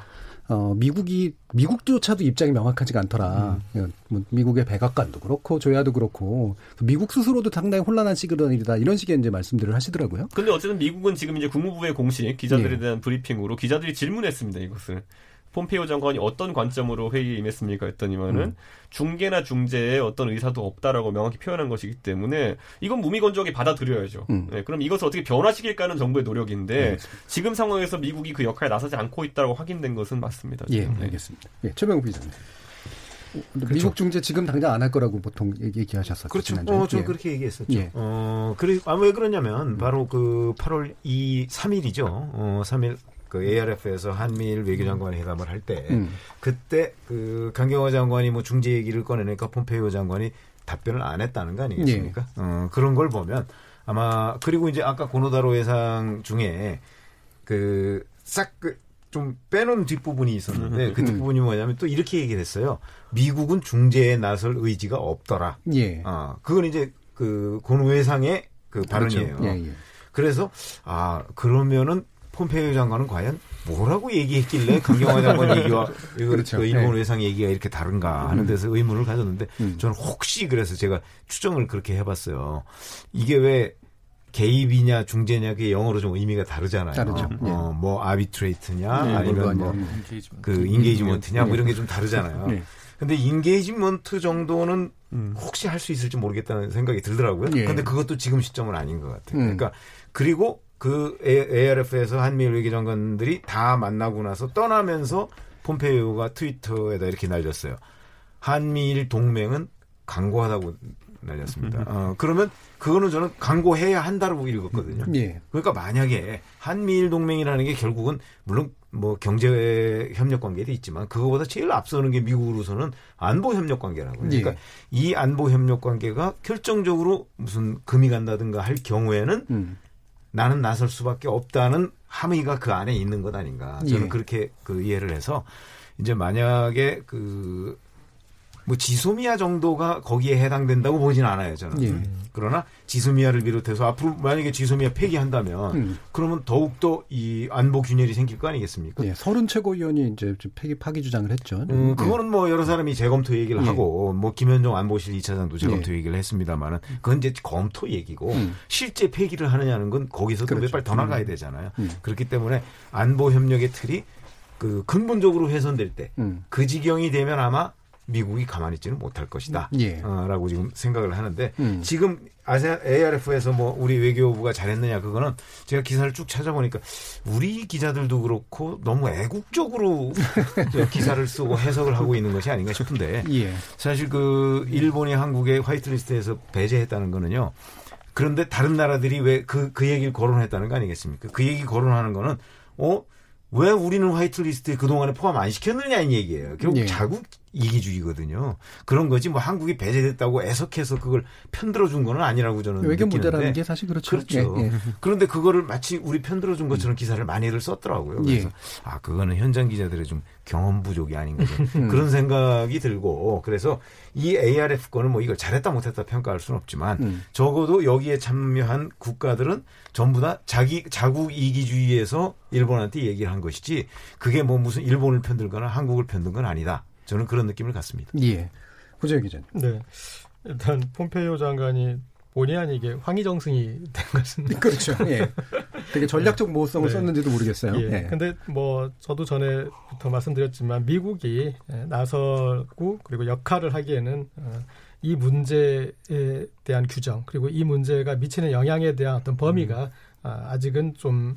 어, 미국이, 미국조차도 입장이 명확하지가 않더라. 음. 뭐 미국의 백악관도 그렇고, 조야도 그렇고, 미국 스스로도 상당히 혼란한 시그널이다. 이런 식의 이제 말씀들을 하시더라고요. 근데 어쨌든 미국은 지금 이제 국무부의 공식 기자들에 네. 대한 네. 브리핑으로 기자들이 질문했습니다, 이것을. 폼페이오 장관이 어떤 관점으로 회의에 임했습니까? 했더니만은 음. 중계나 중재에 어떤 의사도 없다라고 명확히 표현한 것이기 때문에 이건 무미건조하게 받아들여야죠. 음. 네, 그럼 이것을 어떻게 변화시킬까는 정부의 노력인데 네, 지금 상황에서 미국이 그 역할에 나서지 않고 있다고 확인된 것은 맞습니다. 예, 네. 알겠습니다. 예, 최병욱 기자님. 그렇죠. 미국 중재 지금 당장 안 할 거라고 보통 얘기하셨었죠. 그렇죠. 어, 저 예. 그렇게 얘기했었죠. 예. 어, 그래, 아, 왜 그러냐면, 음. 바로 그 8월 2, 3일이죠. 어, 3일 그 ARF에서 한미일 외교장관 회담을 할때 음. 그때 그 강경화 장관이 뭐 중재 얘기를 꺼내니까 폼페이오 장관이 답변을 안 했다는 거 아니겠습니까? 예. 어, 그런 걸 보면 아마 그리고 이제 아까 고노다로 회상 중에 그 싹 그 좀 빼놓은 뒷부분이 있었는데 그 뒷부분이 뭐냐면 또 이렇게 얘기를 했어요. 미국은 중재에 나설 의지가 없더라. 예. 어, 그건 이제 그 고노 회상의 그. 발언이에요. 그렇죠. 예, 예. 그래서 아 그러면은 폼페이오 장관은 과연 뭐라고 얘기했길래 강경화 장관 얘기와 그렇죠. 그 일본 네. 외상 얘기가 이렇게 다른가 하는 음. 데서 의문을 가졌는데 음. 저는 혹시 그래서 제가 추정을 그렇게 해봤어요. 이게 왜 개입이냐 중재냐 그게 영어로 좀 의미가 다르잖아요. 다르죠. 어, 네. 뭐 arbitrate냐 네, 아니면 뭐그 engagement냐 뭐 이런 게 좀 다르잖아요. 네. 근데 engagement 정도는 음. 혹시 할 수 있을지 모르겠다는 생각이 들더라고요. 예. 근데 그것도 지금 시점은 아닌 것 같아요. 음. 그러니까 그리고 그 ARF에서 한미일 외교장관들이 다 만나고 나서 떠나면서 폼페이오가 트위터에다 이렇게 날렸어요. 한미일 동맹은 강고하다고 날렸습니다. 어, 그러면 그거는 저는 강고해야 한다고 읽었거든요. 예. 그러니까 만약에 한미일 동맹이라는 게 결국은 물론 뭐 경제 협력 관계도 있지만 그거보다 제일 앞서는 게 미국으로서는 안보 협력 관계라고. 그러니까 예. 이 안보 협력 관계가 결정적으로 무슨 금이 간다든가 할 경우에는 음. 나는 나설 수밖에 없다는 함의가 그 안에 있는 것 아닌가. 저는 예. 그렇게 그 이해를 해서 이제 만약에 그 뭐 지소미아 정도가 거기에 해당된다고 보지는 않아요 저는. 예. 그러나 지소미아를 비롯해서 앞으로 만약에 지소미아 폐기한다면 음. 그러면 더욱 더 이 안보 균열이 생길 거 아니겠습니까? 예. 서른 최고위원이 이제 폐기 파기 주장을 했죠. 음, 예. 그거는 뭐 여러 사람이 재검토 얘기를 예. 하고 뭐 김현종 안보실 2차장도 재검토 예. 얘기를 했습니다만은 그건 이제 검토 얘기고 음. 실제 폐기를 하느냐는 건 거기서도 그렇죠. 몇발 더 나가야 음. 되잖아요. 음. 그렇기 때문에 안보 협력의 틀이 그 근본적으로 훼손될 때그 음. 지경이 되면 아마 미국이 가만히 있지는 못할 것이다. 예. 어, 라고 지금 생각을 하는데 음. 지금 아세 ARF에서 뭐 우리 외교부가 잘했느냐 그거는 제가 기사를 쭉 찾아보니까 우리 기자들도 그렇고 너무 애국적으로 기사를 쓰고 해석을 하고 있는 것이 아닌가 싶은데 예. 사실 그 일본이 한국의 화이트리스트에서 배제했다는 거는요. 그런데 다른 나라들이 왜 그그 그 얘기를 거론했다는 거 아니겠습니까? 그 얘기 거론하는 거는 어 왜 우리는 화이트리스트에 그동안에 포함 안 시켰느냐 이 얘기예요. 결국 예. 자국 이기주의거든요. 그런 거지 뭐 한국이 배제됐다고 애석해서 그걸 편들어 준 거는 아니라고 저는 외교 문제라는 게 사실 그렇죠. 그렇죠. 예, 예. 그런데 그거를 마치 우리 편들어 준 것처럼 기사를 많이들 썼더라고요. 그래서 예. 아 그거는 현장 기자들의 좀 경험 부족이 아닌가 음. 그런 생각이 들고 그래서 이 ARF 거는 뭐 이걸 잘했다 못했다 평가할 수는 없지만 음. 적어도 여기에 참여한 국가들은 전부 다 자기 자국 이기주의에서 일본한테 얘기를 한 것이지 그게 뭐 무슨 일본을 편들거나 한국을 편든 건 아니다. 저는 그런 느낌을 갖습니다. 예. 구재 기자님. 네. 일단 폼페이오 장관이 본의 아니게 황희정승이 된 것은 그렇죠. 예. 되게 전략적 네. 모성을 네. 썼는지도 모르겠어요. 예. 예. 근데 뭐 저도 전에부터 말씀드렸지만 미국이 예, 나서고 그리고 역할을 하기에는 어, 이 문제에 대한 규정 그리고 이 문제가 미치는 영향에 대한 어떤 범위가 음. 아, 아직은 좀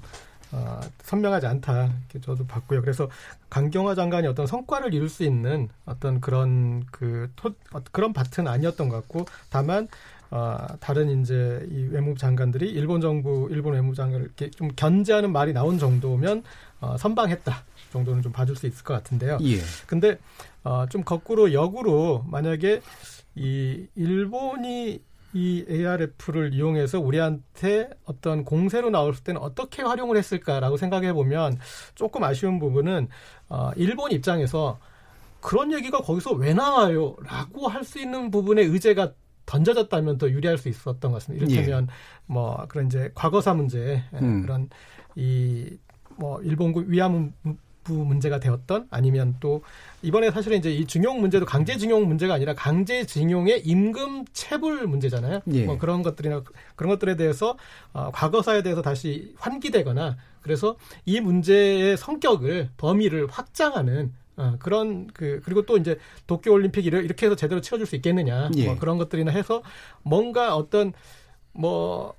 어, 선명하지 않다 이렇게 저도 봤고요. 그래서 강경화 장관이 어떤 성과를 이룰 수 있는 어떤 그런 그 토, 어, 그런 밭은 아니었던 것 같고 다만 어, 다른 이제 이 외무부 장관들이 일본 정부, 일본 외무장관을 이렇게 좀 견제하는 말이 나온 정도면 어, 선방했다 정도는 좀 봐줄 수 있을 것 같은데요. 예. 근데 어, 좀 거꾸로 역으로 만약에 이 일본이 이 ARF를 이용해서 우리한테 어떤 공세로 나올 때는 어떻게 활용을 했을까라고 생각해 보면 조금 아쉬운 부분은 어, 일본 입장에서 그런 얘기가 거기서 왜 나와요? 라고 할 수 있는 부분의 의제가 던져졌다면 더 유리할 수 있었던 것 같습니다. 이를테면 예. 뭐 그런 이제 과거사 문제 음. 그런 이 뭐 일본군 위안부 문제가 되었던 아니면 또 이번에 사실은 이제 이 징용 문제도 강제징용 문제가 아니라 강제징용의 임금 체불 문제잖아요. 예. 뭐 그런 것들이나 그런 것들에 대해서 어, 과거사에 대해서 다시 환기되거나 그래서 이 문제의 성격을 범위를 확장하는 어, 그런 그 그리고 또 이제 도쿄 올림픽 이렇게 해서 제대로 치러줄 수 있겠느냐 예. 뭐 그런 것들이나 해서 뭔가 어떤 뭐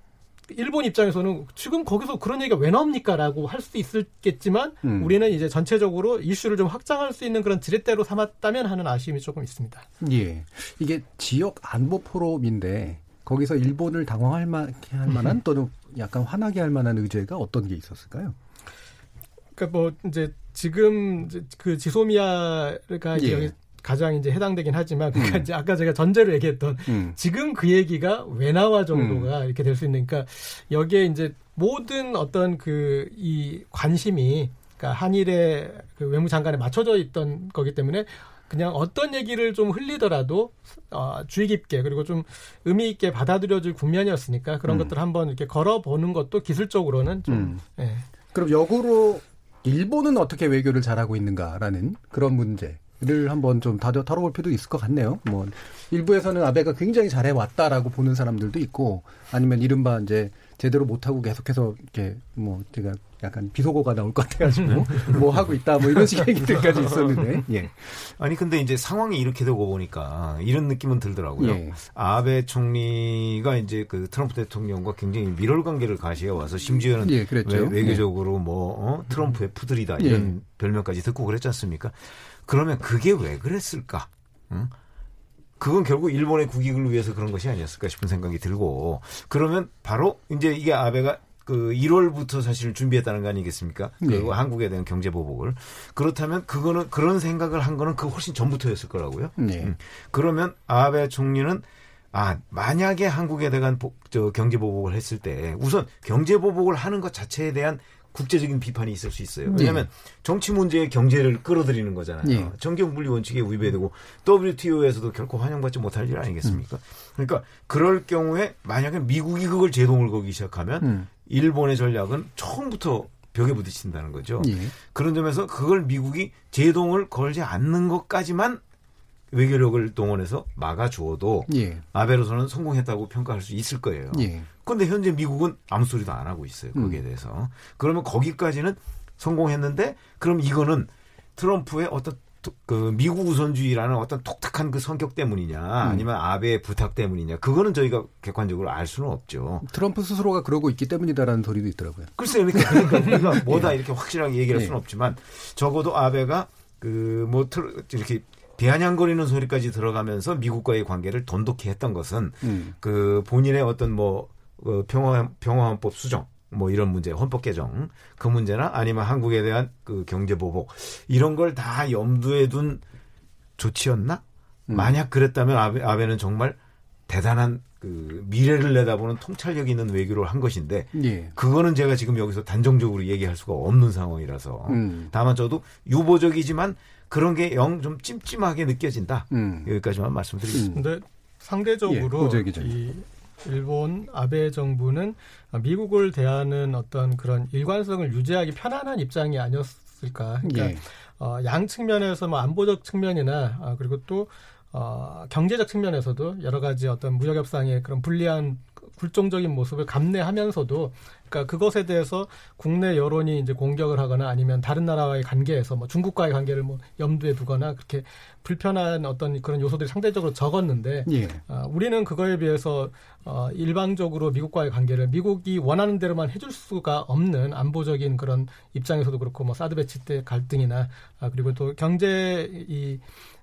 일본 입장에서는 지금 거기서 그런 얘기가 왜 나옵니까라고 할 수도 있겠지만 음. 우리는 이제 전체적으로 이슈를 좀 확장할 수 있는 그런 지렛대로 삼았다면 하는 아쉬움이 조금 있습니다. 예, 이게 지역 안보 포럼인데 거기서 일본을 당황할 만, 할 만한 또는 약간 화나게 할 만한 의제가 어떤 게 있었을까요? 그러니까 뭐 이제 지금 그 지소미아가 예. 여기 가장 이제 해당되긴 하지만 그러니까 음. 이제 아까 제가 전제로 얘기했던 음. 지금 그 얘기가 왜 나와 정도가 음. 이렇게 될 수 있는 그러니까 여기에 이제 모든 어떤 그 이 관심이 그러니까 한일의 그 외무장관에 맞춰져 있던 거기 때문에 그냥 어떤 얘기를 좀 흘리더라도 어, 주의 깊게 그리고 좀 의미 있게 받아들여질 국면이었으니까 그런 음. 것들 을 한번 이렇게 걸어보는 것도 기술적으로는 좀. 음. 예. 그럼 역으로 일본은 어떻게 외교를 잘하고 있는가라는 그런 문제 를 한번 좀 다뤄, 다뤄볼 필요도 있을 것 같네요. 뭐 일부에서는 아베가 굉장히 잘해 왔다라고 보는 사람들도 있고 아니면 이른바 이제 제대로 못하고 계속해서 이렇게 뭐 제가 약간 비속어가 나올 것 같아가지고 뭐 하고 있다 뭐 이런 식의 얘기들까지 있었는데 예. 아니 근데 이제 상황이 이렇게 되고 보니까 이런 느낌은 들더라고요. 예. 아베 총리가 이제 그 트럼프 대통령과 굉장히 밀월 관계를 가시해 와서 심지어는 예, 외, 교적으로 예. 뭐 어? 트럼프의 푸들이다 이런 예. 별명까지 듣고 그랬지 않습니까? 그러면 그게 왜 그랬을까? 응? 그건 결국 일본의 국익을 위해서 그런 것이 아니었을까 싶은 생각이 들고 그러면 바로 이제 이게 아베가 그 1월부터 사실 준비했다는 거 아니겠습니까? 그 네. 그 한국에 대한 경제 보복을 그렇다면 그거는 그런 생각을 한 거는 그 훨씬 전부터였을 거라고요. 네. 음. 그러면 아베 총리는 아 만약에 한국에 대한 보, 저 경제 보복을 했을 때 우선 경제 보복을 하는 것 자체에 대한 국제적인 비판이 있을 수 있어요. 왜냐하면 네. 정치 문제에 경제를 끌어들이는 거잖아요. 네. 정경 분리 원칙에 위배되고 WTO에서도 결코 환영받지 못할 일 아니겠습니까? 음. 그러니까 그럴 경우에 만약에 미국이 그걸 제동을 걸기 시작하면 음. 일본의 전략은 처음부터 벽에 부딪힌다는 거죠. 예. 그런 점에서 그걸 미국이 제동을 걸지 않는 것까지만 외교력을 동원해서 막아주어도 예. 아베로서는 성공했다고 평가할 수 있을 거예요. 그 예. 현재 미국은 아무 소리도 안 하고 있어요. 거기에 음. 대해서. 그러면 거기까지는 성공했는데 그럼 이거는 트럼프의 어떤 그 미국 우선주의라는 어떤 독특한 그 성격 때문이냐 음. 아니면 아베의 부탁 때문이냐 그거는 저희가 객관적으로 알 수는 없죠. 트럼프 스스로가 그러고 있기 때문이다라는 소리도 있더라고요. 글쎄요, 그러니까, 그러니까 우리가 뭐다 예. 이렇게 확실하게 얘기할 수는 예. 없지만 적어도 아베가 그뭐 이렇게 비아냥거리는 소리까지 들어가면서 미국과의 관계를 돈독히 했던 것은 음. 그 본인의 어떤 뭐 어, 평화 평화헌법 수정 뭐 이런 문제, 헌법 개정 그 문제나 아니면 한국에 대한 그 경제 보복 이런 걸 다 염두에 둔 조치였나? 음. 만약 그랬다면 아베, 아베는 정말 대단한 그 미래를 내다보는 통찰력 있는 외교를 한 것인데 예. 그거는 제가 지금 여기서 단정적으로 얘기할 수가 없는 상황이라서 음. 다만 저도 유보적이지만 그런 게 영 좀 찜찜하게 느껴진다 음. 여기까지만 말씀드리겠습니다. 근데 상대적으로 예, 이 일본 아베 정부는 미국을 대하는 어떤 그런 일관성을 유지하기 편안한 입장이 아니었을까. 그러니까 예. 어, 양 측면에서 뭐 안보적 측면이나 아, 그리고 또 어, 경제적 측면에서도 여러 가지 어떤 무역 협상의 그런 불리한 굴종적인 모습을 감내하면서도 그러니까 그것에 대해서 국내 여론이 이제 공격을 하거나 아니면 다른 나라와의 관계에서 뭐 중국과의 관계를 뭐 염두에 두거나 그렇게 불편한 어떤 그런 요소들이 상대적으로 적었는데 예. 어, 우리는 그거에 비해서 어, 일방적으로 미국과의 관계를 미국이 원하는 대로만 해줄 수가 없는 안보적인 그런 입장에서도 그렇고 뭐 사드 배치 때 갈등이나 아, 그리고 또 경제 이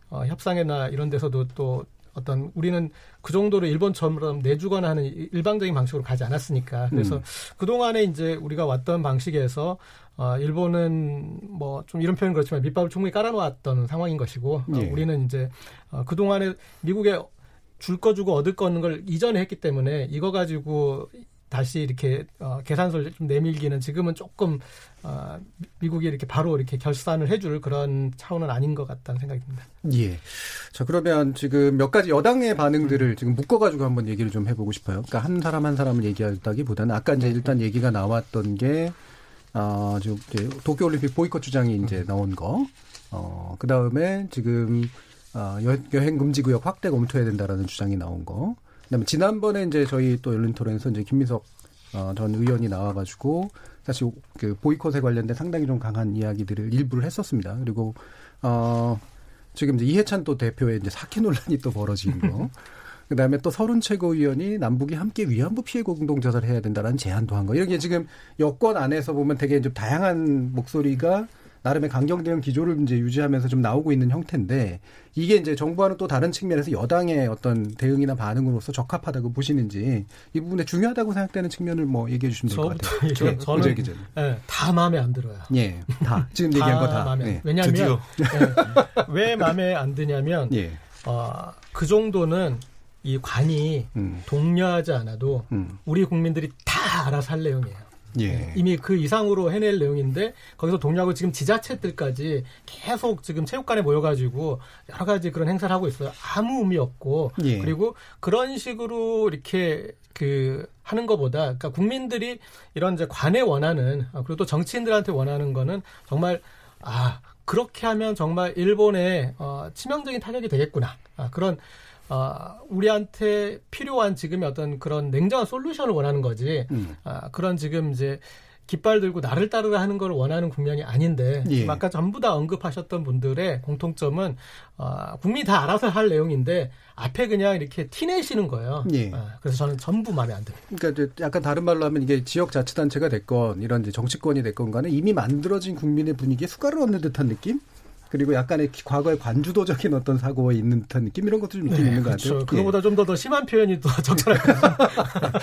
어, 협상이나 이런 데서도 또 어떤 우리는 그 정도로 일본처럼 내주거나 하는 일방적인 방식으로 가지 않았으니까 그래서 음. 그 동안에 이제 우리가 왔던 방식에서 어, 일본은 뭐 좀 이런 표현 그렇지만 밑밥을 충분히 깔아놓았던 상황인 것이고 어, 예. 우리는 이제 어, 그 동안에 미국에 줄거 주고 얻을 거 얻는 걸 이전에 했기 때문에 이거 가지고 다시 이렇게 어, 계산서를 좀 내밀기는 지금은 조금 어, 미국이 이렇게 바로 이렇게 결산을 해줄 그런 차원은 아닌 것 같다는 생각이 듭니다. 예. 자 그러면 지금 몇 가지 여당의 반응들을 음. 지금 묶어가지고 한번 얘기를 좀 해보고 싶어요. 그러니까 한 사람 한 사람을 얘기하다기보다는 아까 이제 일단 얘기가 나왔던 게 어, 지금 도쿄올림픽 보이콧 주장이 이제 음. 나온 거. 어, 그 다음에 지금 어, 여행 금지 구역 확대 검토해야 된다라는 주장이 나온 거. 그다음에 지난번에 이제 저희 또 열린 토론에서 이제 김민석 어, 전 의원이 나와가지고 사실 그 보이콧에 관련된 상당히 좀 강한 이야기들을 일부를 했었습니다. 그리고 어 지금 이제 이해찬 또 대표의 이제 사기 논란이 또 벌어진 거. 그다음에 또 서른 최고위원이 남북이 함께 위안부 피해 공동 조사를 해야 된다라는 제안도 한 거. 이런 게 지금 여권 안에서 보면 되게 좀 다양한 목소리가 나름의 강경 대응 기조를 이제 유지하면서 좀 나오고 있는 형태인데 이게 이제 정부와는 또 다른 측면에서 여당의 어떤 대응이나 반응으로서 적합하다고 보시는지 이 부분에 중요하다고 생각되는 측면을 뭐 얘기해 주시면 될 것 같아요. 저, 저는 네, 다 마음에 안 들어요. 예, 다 지금 얘기한 거 다. 마음에 네. 왜냐하면 네, 왜 마음에 안 드냐면 예. 어, 그 정도는 이 관이 음. 독려하지 않아도 음. 우리 국민들이 다 알아서 할 내용이에요. 예. 이미 그 이상으로 해낼 내용인데 거기서 동료하고 지금 지자체들까지 계속 지금 체육관에 모여가지고 여러 가지 그런 행사를 하고 있어요. 아무 의미 없고 예. 그리고 그런 식으로 이렇게 그 하는 것보다 그러니까 국민들이 이런 이제 관에 원하는 아, 그리고 또 정치인들한테 원하는 거는 정말 아 그렇게 하면 정말 일본에 어, 치명적인 타격이 되겠구나 아, 그런 어, 우리한테 필요한 지금의 어떤 그런 냉정한 솔루션을 원하는 거지. 음. 아, 그런 지금 이제 깃발 들고 나를 따르라 하는 걸 원하는 국면이 아닌데 예. 아까 전부 다 언급하셨던 분들의 공통점은 어, 국민이 다 알아서 할 내용인데 앞에 그냥 이렇게 티내시는 거예요. 예. 어, 그래서 저는 전부 마음에 안 듭니다. 그러니까 약간 다른 말로 하면 이게 지역 자치단체가 됐건 이런 이제 정치권이 됐건 간에 이미 만들어진 국민의 분위기에 숟가락을 얻는 듯한 느낌? 그리고 약간의 과거의 관주도적인 어떤 사고에 있는 듯한 느낌 이런 것도 좀 네, 있는 것 그렇죠. 같아요. 그거보다 예. 좀더 더 심한 표현이 더 적절할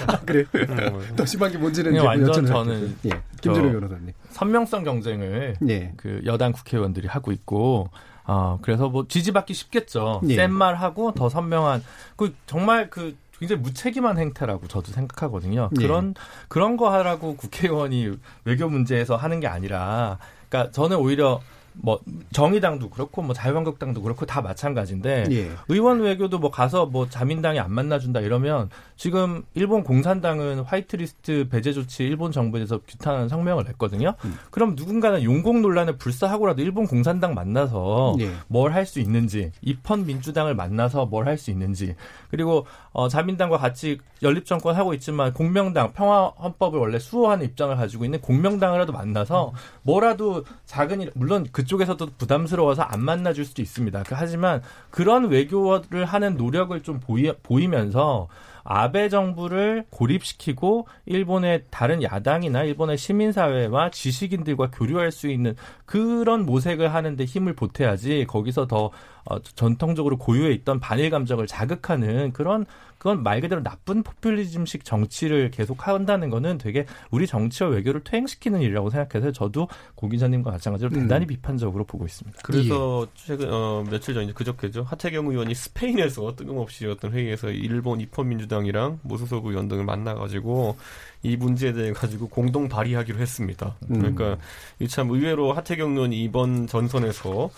아, 그래. 음. 더 심한 게 뭔지는 완전 저는 예. 김준호 변호사님 선명성 경쟁을 예. 그 여당 국회의원들이 하고 있고 어, 그래서 뭐 지지받기 쉽겠죠. 예. 센 말 하고 더 선명한 그 정말 그 굉장히 무책임한 행태라고 저도 생각하거든요. 예. 그런 그런 거 하라고 국회의원이 외교 문제에서 하는 게 아니라 그러니까 저는 오히려 뭐 정의당도 그렇고 뭐 자유한국당도 그렇고 다 마찬가지인데 예. 의원 외교도 뭐 가서 뭐 자민당이 안 만나준다 이러면 지금 일본 공산당은 화이트리스트 배제 조치 일본 정부에 서 규탄하는 성명을 냈거든요. 음. 그럼 누군가는 용공 논란을 불사하고라도 일본 공산당 만나서 예. 뭘할 수 있는지 입헌 민주당을 만나서 뭘 할 수 있는지 그리고 어, 자민당과 같이 연립 정권 하고 있지만 공명당 평화 헌법을 원래 수호하는 입장을 가지고 있는 공명당이라도 만나서 음. 뭐라도 작은 물론 그 쪽에서도 부담스러워서 안 만나줄 수도 있습니다. 그 하지만 그런 외교를 하는 노력을 좀 보이, 보이면서 아베 정부를 고립시키고 일본의 다른 야당이나 일본의 시민사회와 지식인들과 교류할 수 있는 그런 모색을 하는데 힘을 보태야지 거기서 더 어, 전통적으로 고유해 있던 반일 감정을 자극하는 그런 그건 말 그대로 나쁜 포퓰리즘식 정치를 계속 한다는 거는 되게 우리 정치와 외교를 퇴행시키는 일이라고 생각해서 저도 고 기자님과 마찬가지로 음. 대단히 비판적으로 보고 있습니다. 그래서 예. 최근 어, 며칠 전 이제 그저께죠 하태경 의원이 스페인에서 뜬금없이 어떤 회의에서 일본 입헌민주 당이랑 무소속 의원 등을 만나가지고 이 문제에 대해 가지고 공동 발의하기로 했습니다. 음. 그러니까 참 의외로 하태경 의원이 이번 전선에서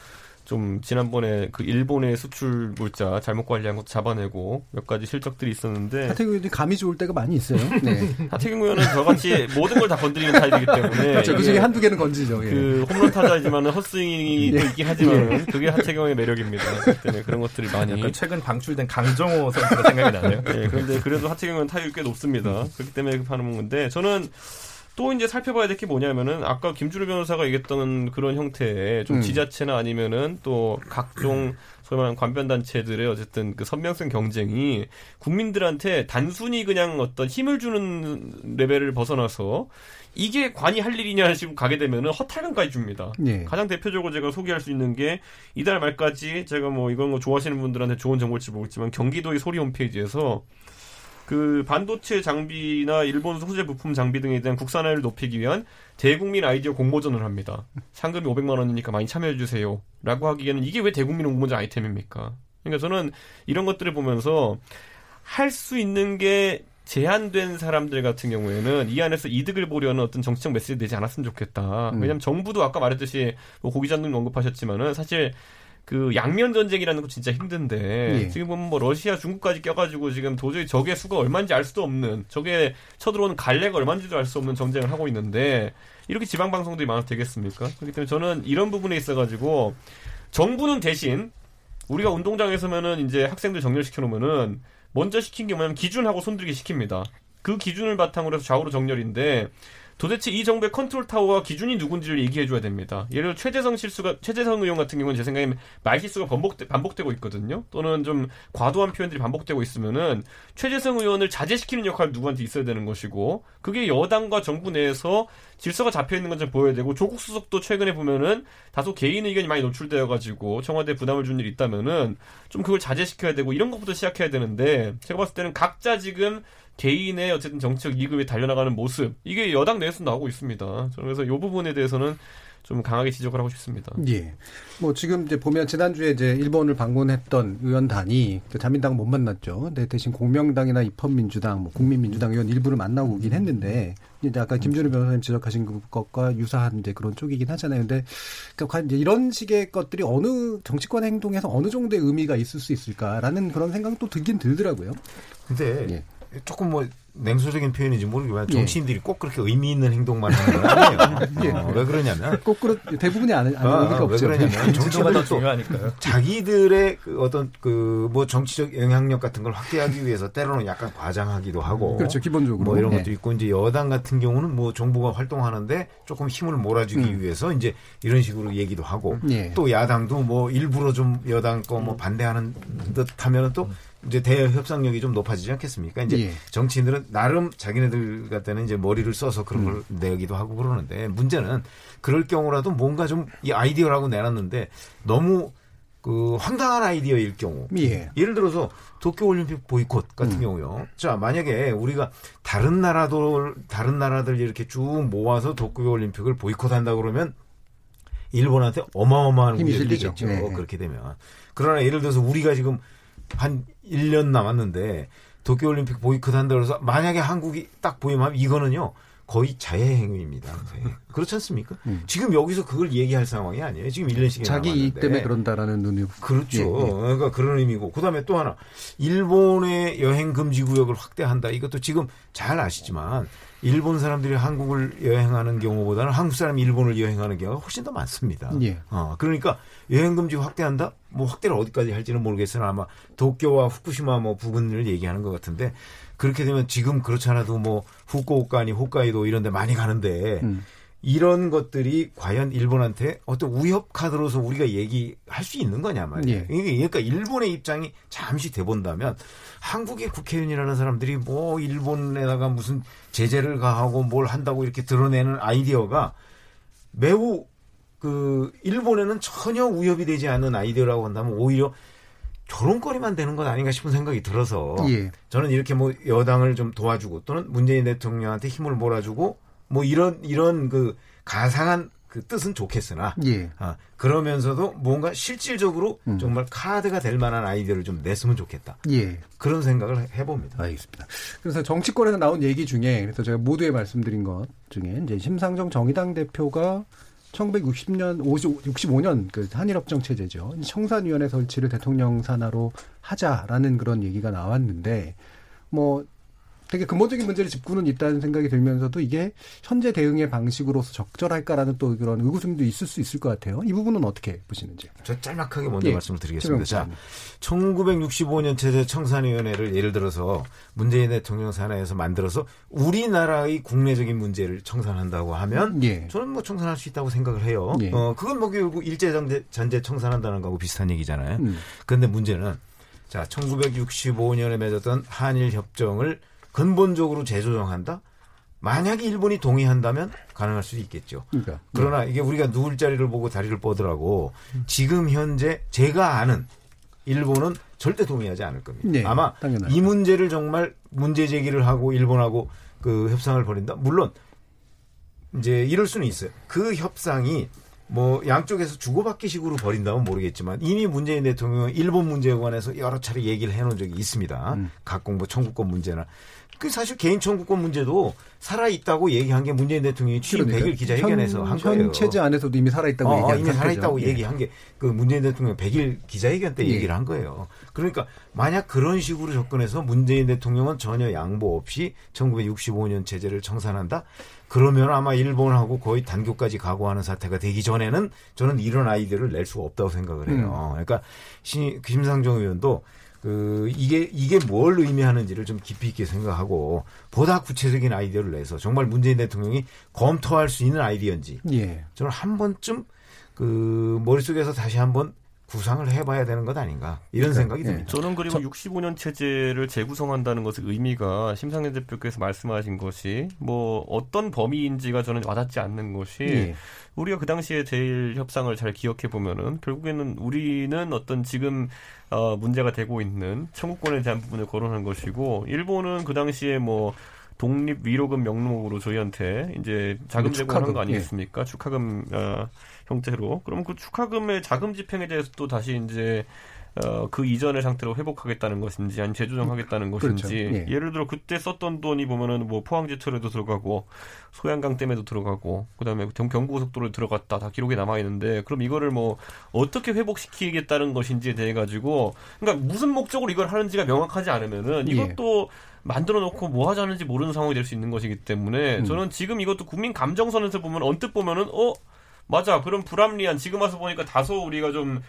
좀 지난번에 그 일본의 수출 물자 잘못 관리한 것도 잡아내고 몇 가지 실적들이 있었는데 하태경 의원이 감이 좋을 때가 많이 있어요. 네. 하태경 의원은 저같이 모든 걸 다 건드리는 타입이기 때문에 그렇죠. 그 중에 한두 개는 건지죠. 예. 그 홈런 타자이지만 헛스윙이 예. 있긴 하지만 예. 그게 하태경의 매력입니다. 때문에 그런 것들이 많이 최근 방출된 강정호 선수가 생각이 나네요. 네, 그런데 그래도 하태경은 타율이 꽤 높습니다. 그렇기 때문에 하는 건데 저는 또 이제 살펴봐야 될 게 뭐냐면은 아까 김주루 변호사가 얘기했던 그런 형태의 좀 음. 지자체나 아니면은 또 각종 소위 말하는 관변 단체들의 어쨌든 그 선명성 경쟁이 국민들한테 단순히 그냥 어떤 힘을 주는 레벨을 벗어나서 이게 관이 할 일이냐 식으로 가게 되면은 허탈감까지 줍니다. 예. 가장 대표적으로 제가 소개할 수 있는 게 이달 말까지 제가 뭐 이런 거 좋아하시는 분들한테 좋은 정보일지 모르겠지만 경기도의 소리 홈페이지에서 그 반도체 장비나 일본 소재 부품 장비 등에 대한 국산화를 높이기 위한 대국민 아이디어 공모전을 합니다. 상금이 500만 원이니까 많이 참여해 주세요. 라고 하기에는 이게 왜 대국민 공모전 아이템입니까? 그러니까 저는 이런 것들을 보면서 할 수 있는 게 제한된 사람들 같은 경우에는 이 안에서 이득을 보려는 어떤 정치적 메시지 되지 않았으면 좋겠다. 음. 왜냐하면 정부도 아까 말했듯이 뭐 고기자님 언급하셨지만은 사실 그 양면 전쟁이라는 거 진짜 힘든데 예. 지금 보면 뭐 러시아 중국까지 껴가지고 지금 도저히 적의 수가 얼마인지 알 수도 없는 적의 쳐들어오는 갈래가 얼마인지도 알 수 없는 전쟁을 하고 있는데 이렇게 지방 방송들이 많아도 되겠습니까? 그렇기 때문에 저는 이런 부분에 있어가지고 정부는 대신 우리가 운동장에서면은 이제 학생들 정렬시켜 놓으면은 먼저 시킨 게 뭐냐면 기준하고 손들기 시킵니다. 그 기준을 바탕으로 해서 좌우로 정렬인데 도대체 이 정부의 컨트롤 타워와 기준이 누군지를 얘기해 줘야 됩니다. 예를 들어 최재성 실수가 최재성 의원 같은 경우는 제 생각에 말 실수가 반복되, 반복되고 있거든요. 또는 좀 과도한 표현들이 반복되고 있으면은 최재성 의원을 자제시키는 역할 누구한테 있어야 되는 것이고 그게 여당과 정부 내에서 질서가 잡혀 있는 건좀 보여야 되고 조국 수석도 최근에 보면은 다소 개인 의견이 많이 노출되어 가지고 청와대 부담을 준 일이 있다면은 좀 그걸 자제시켜야 되고 이런 것부터 시작해야 되는데 제가 봤을 때는 각자 지금 개인의 어쨌든 정치적 이익을 달려나가는 모습 이게 여당 내에서 나오고 있습니다. 그래서 이 부분에 대해서는 좀 강하게 지적을 하고 싶습니다. 예. 뭐 지금 이제 보면 지난주에 이제 일본을 방문했던 의원단이 그 자민당 못 만났죠. 근데 대신 공명당이나 입헌민주당, 뭐 국민민주당 의원 일부를 만나고 오긴 했는데 이제 아까 김준우 변호사님 지적하신 것과 유사한 이제 그런 쪽이긴 하잖아요. 근데 그러니까 이제 이런 식의 것들이 어느 정치권 행동에서 어느 정도의 의미가 있을 수 있을까라는 그런 생각도 들긴 들더라고요. 근데 예. 조금 뭐 냉소적인 표현인지 모르겠지만 예. 정치인들이 꼭 그렇게 의미 있는 행동만 하는 건 아니에요. 예. 어, 왜 그러냐면 꼭 그렇 대부분이 안, 안 아, 의미가 없죠. 왜 그러냐면 정치인들은 중요하니까요. 자기들의 그 어떤 그 뭐 정치적 영향력 같은 걸 확대하기 위해서 때로는 약간 과장하기도 하고 그렇죠 기본적으로 뭐 이런 예. 것도 있고 이제 여당 같은 경우는 뭐 정부가 활동하는데 조금 힘을 몰아주기 음. 위해서 이제 이런 식으로 얘기도 하고 예. 또 야당도 뭐 일부러 좀 여당 거 뭐 반대하는 듯하면 또 음. 이제 대외 협상력이 좀 높아지지 않겠습니까? 이제 예. 정치인들은 나름 자기네들 같다는 이제 머리를 써서 그런 걸 음. 내기도 하고 그러는데 문제는 그럴 경우라도 뭔가 좀 이 아이디어라고 내놨는데 너무 그 황당한 아이디어일 경우 예. 를 들어서 도쿄 올림픽 보이콧 같은 음. 경우요. 자 만약에 우리가 다른 나라도 다른 나라들 이렇게 쭉 모아서 도쿄 올림픽을 보이콧한다 그러면 일본한테 어마어마한 힘이 실리죠. 네. 그렇게 되면 그러나 예를 들어서 우리가 지금 한 1년 남았는데 도쿄올림픽 보이콧 한다 그래서 만약에 한국이 딱 보이면 이거는요 거의 자해 행위입니다. 그렇지 않습니까? 음. 지금 여기서 그걸 얘기할 상황이 아니에요. 지금 1년씩 자기 이익 때문에 그런다라는 눈이 그렇죠. 예, 예. 그러니까 그런 의미고 그다음에 또 하나 일본의 여행 금지 구역을 확대한다. 이것도 지금 잘 아시지만 일본 사람들이 한국을 여행하는 경우보다는 한국 사람이 일본을 여행하는 경우가 훨씬 더 많습니다. 예. 어, 그러니까 여행 금지 확대한다? 뭐 확대를 어디까지 할지는 모르겠으나 아마 도쿄와 후쿠시마 뭐 부근을 얘기하는 것 같은데 그렇게 되면 지금 그렇지 않아도 뭐 후쿠오카니 홋카이도 이런 데 많이 가는데 음. 이런 것들이 과연 일본한테 어떤 위협 카드로서 우리가 얘기할 수 있는 거냐 말이에요. 예. 그러니까 일본의 입장이 잠시 돼본다면 한국의 국회의원이라는 사람들이 뭐 일본에다가 무슨 제재를 가하고 뭘 한다고 이렇게 드러내는 아이디어가 매우 그 일본에는 전혀 위협이 되지 않는 아이디어라고 한다면 오히려 조롱거리만 되는 건 아닌가 싶은 생각이 들어서 예. 저는 이렇게 뭐 여당을 좀 도와주고 또는 문재인 대통령한테 힘을 몰아주고 뭐 이런 이런 그 가상한 그 뜻은 좋겠으나 예. 아, 그러면서도 뭔가 실질적으로 음. 정말 카드가 될 만한 아이디어를 좀 냈으면 좋겠다. 예. 그런 생각을 해봅니다. 알겠습니다. 그래서 정치권에서 나온 얘기 중에 그래서 제가 모두에 말씀드린 것 중에 이제 심상정 정의당 대표가 1960년 50, 65년 그 한일협정 체제죠. 청산위원회 설치를 대통령 산하로 하자라는 그런 얘기가 나왔는데 뭐 되게 근본적인 문제를 짚고는 있다는 생각이 들면서도 이게 현재 대응의 방식으로서 적절할까라는 또 그런 의구심도 있을 수 있을 것 같아요. 이 부분은 어떻게 보시는지? 저 짤막하게 먼저 예. 말씀을 드리겠습니다. 자, 1965년 체제 청산위원회를 예를 들어서 문재인 대통령 산하에서 만들어서 우리나라의 국내적인 문제를 청산한다고 하면 예. 저는 뭐 청산할 수 있다고 생각을 해요. 예. 어, 그건 뭐 결국 일제전제 전제 청산한다는 거하고 비슷한 얘기잖아요. 음. 그런데 문제는 자, 1965년에 맺었던 한일 협정을 근본적으로 재조정한다? 만약에 일본이 동의한다면 가능할 수도 있겠죠. 그러니까, 그러나 이게 우리가 누울 자리를 보고 다리를 뻗으라고 지금 현재 제가 아는 일본은 절대 동의하지 않을 겁니다. 네, 아마 당연하죠. 이 문제를 정말 문제 제기를 하고 일본하고 그 협상을 벌인다. 물론 이제 이럴 수는 있어요. 그 협상이 뭐 양쪽에서 주고받기식으로 벌인다면 모르겠지만 이미 문재인 대통령은 일본 문제에 관해서 여러 차례 얘기를 해놓은 적이 있습니다. 음. 각공뭐 청구권 문제나 그 사실 개인 청구권 문제도 살아 있다고 얘기한 게 문재인 대통령이 취임 그러니까. 100일 기자회견에서 현, 한 거예요. 현 체제 안에서도 이미 살아 있다고 어, 얘기한 이미 살아 있다고 예. 얘기한 게 그 문재인 대통령 100일 기자회견 때 예. 얘기를 한 거예요. 그러니까 만약 그런 식으로 접근해서 문재인 대통령은 전혀 양보 없이 1965년 체제를 청산한다. 그러면 아마 일본하고 거의 단교까지 각오하는 사태가 되기 전에는 저는 이런 아이디어를 낼 수가 없다고 생각을 해요. 음. 그러니까 신, 김상정 의원도 그 이게 이게 뭘 의미하는지를 좀 깊이 있게 생각하고 보다 구체적인 아이디어를 내서 정말 문재인 대통령이 검토할 수 있는 아이디어인지 예. 저는 한 번쯤 그 머릿속에서 다시 한번 구상을 해봐야 되는 것 아닌가 이런 그러니까, 생각이 듭니다. 예. 저는 그리고 저, 65년 체제를 재구성한다는 것의 의미가 심상래 대표께서 말씀하신 것이 뭐 어떤 범위인지가 저는 와닿지 않는 것이 예. 우리가 그 당시에 제일 협상을 잘 기억해 보면은 결국에는 우리는 어떤 지금 어, 문제가 되고 있는 청구권에 대한 부분을 거론한 것이고 일본은 그 당시에 뭐 독립 위로금 명목으로 저희한테 이제 자금 제공하는 거 아니겠습니까? 예. 축하금 어, 형태로. 그럼 그 축하금의 자금 집행에 대해서 또 다시 이제 어, 그 이전의 상태로 회복하겠다는 것인지 아니면 재조정하겠다는 그렇죠. 것인지 그렇죠. 예. 를 들어 그때 썼던 돈이 보면은 뭐 포항제철에도 들어가고 소양강 댐에도 들어가고 그다음에 경부고속도로에 들어갔다 다 기록에 남아 있는데 그럼 이거를 뭐 어떻게 회복시키겠다는 것인지에 대해 가지고 그러니까 무슨 목적으로 이걸 하는지가 명확하지 않으면은 예. 이것도 예. 만들어 놓고 뭐 하자는지 모르는 상황이 될 수 있는 것이기 때문에 음. 저는 지금 이것도 국민 감정선에서 보면 언뜻 보면은 어 맞아. 그럼 불합리한 지금 와서 보니까 다소 우리가 좀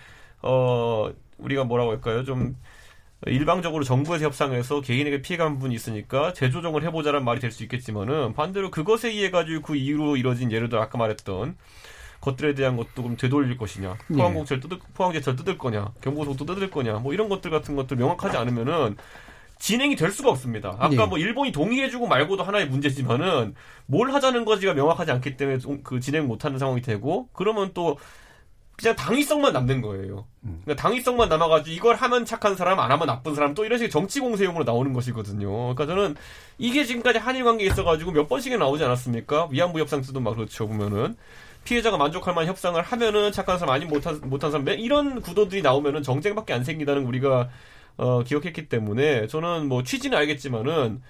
어 우리가 뭐라고 할까요? 좀 일방적으로 정부에서 협상해서 개인에게 피해간 부분이 있으니까 재조정을 해보자는 말이 될 수 있겠지만은 반대로 그것에 의해 가지고 그 이후로 이뤄진 예를 들어 아까 말했던 것들에 대한 것도 그럼 되돌릴 것이냐? 포항공철 뜯을 포항제철 뜯을 거냐? 경고속도 뜯을 거냐? 뭐 이런 것들 같은 것들 명확하지 않으면은 진행이 될 수가 없습니다. 아까 네. 뭐 일본이 동의해주고 말고도 하나의 문제지만은 뭘 하자는 거지가 명확하지 않기 때문에 그 진행 못하는 상황이 되고 그러면 또 그냥 당위성만 남는 거예요. 음. 그러니까 당위성만 남아가지고 이걸 하면 착한 사람, 안 하면 나쁜 사람, 또 이런 식의 정치 공세용으로 나오는 것이거든요. 그러니까 저는 이게 지금까지 한일 관계에 있어가지고 몇 번씩이나 나오지 않았습니까? 위안부 협상 때도 막 그렇죠 보면은 피해자가 만족할 만한 협상을 하면은 착한 사람, 아니면 못한 못한 사람, 이런 구도들이 나오면은 정쟁밖에 안 생기다는 우리가 어, 기억했기 때문에 저는 뭐 취지는 알겠지만은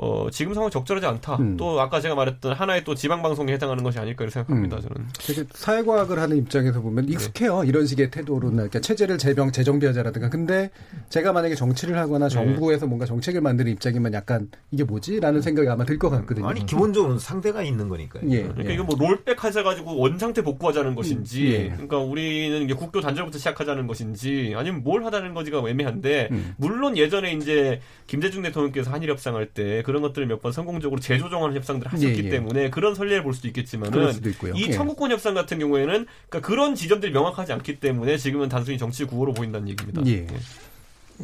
어, 지금 상황 적절하지 않다. 음. 또 아까 제가 말했던 하나의 또 지방 방송에 해당하는 것이 아닐까 생각합니다. 음. 저는. 되게 사회과학을 하는 입장에서 보면 네. 익숙해요. 네. 이런 식의 태도로는 그러니까 체제를 재병 재정비하자라든가. 근데 제가 만약에 정치를 하거나 네. 정부에서 네. 뭔가 정책을 만드는 입장이면 약간 이게 뭐지라는 생각이 아마 들 것 같거든요. 아니 기본적으로 상대가 있는 거니까요. 예. 그러니까 예. 이거 뭐 롤백 하자 가지고 원상태 복구하자는 것인지, 예. 그러니까 우리는 이제 국교 단절부터 시작하자는 것인지, 아니면 뭘 하자는 거지가 애매한데, 음. 물론 예전에 이제 김대중 대통령께서 한일 협상할 때 그런 것들을 몇 번 성공적으로 재조정하는 협상들을 하셨기 예, 예. 때문에 그런 선례를 볼 수도 있겠지만은 이 예. 청구권 협상 같은 경우에는 그러니까 그런 지점들이 명확하지 않기 때문에 지금은 단순히 정치 구호로 보인다는 얘기입니다. 예. 예.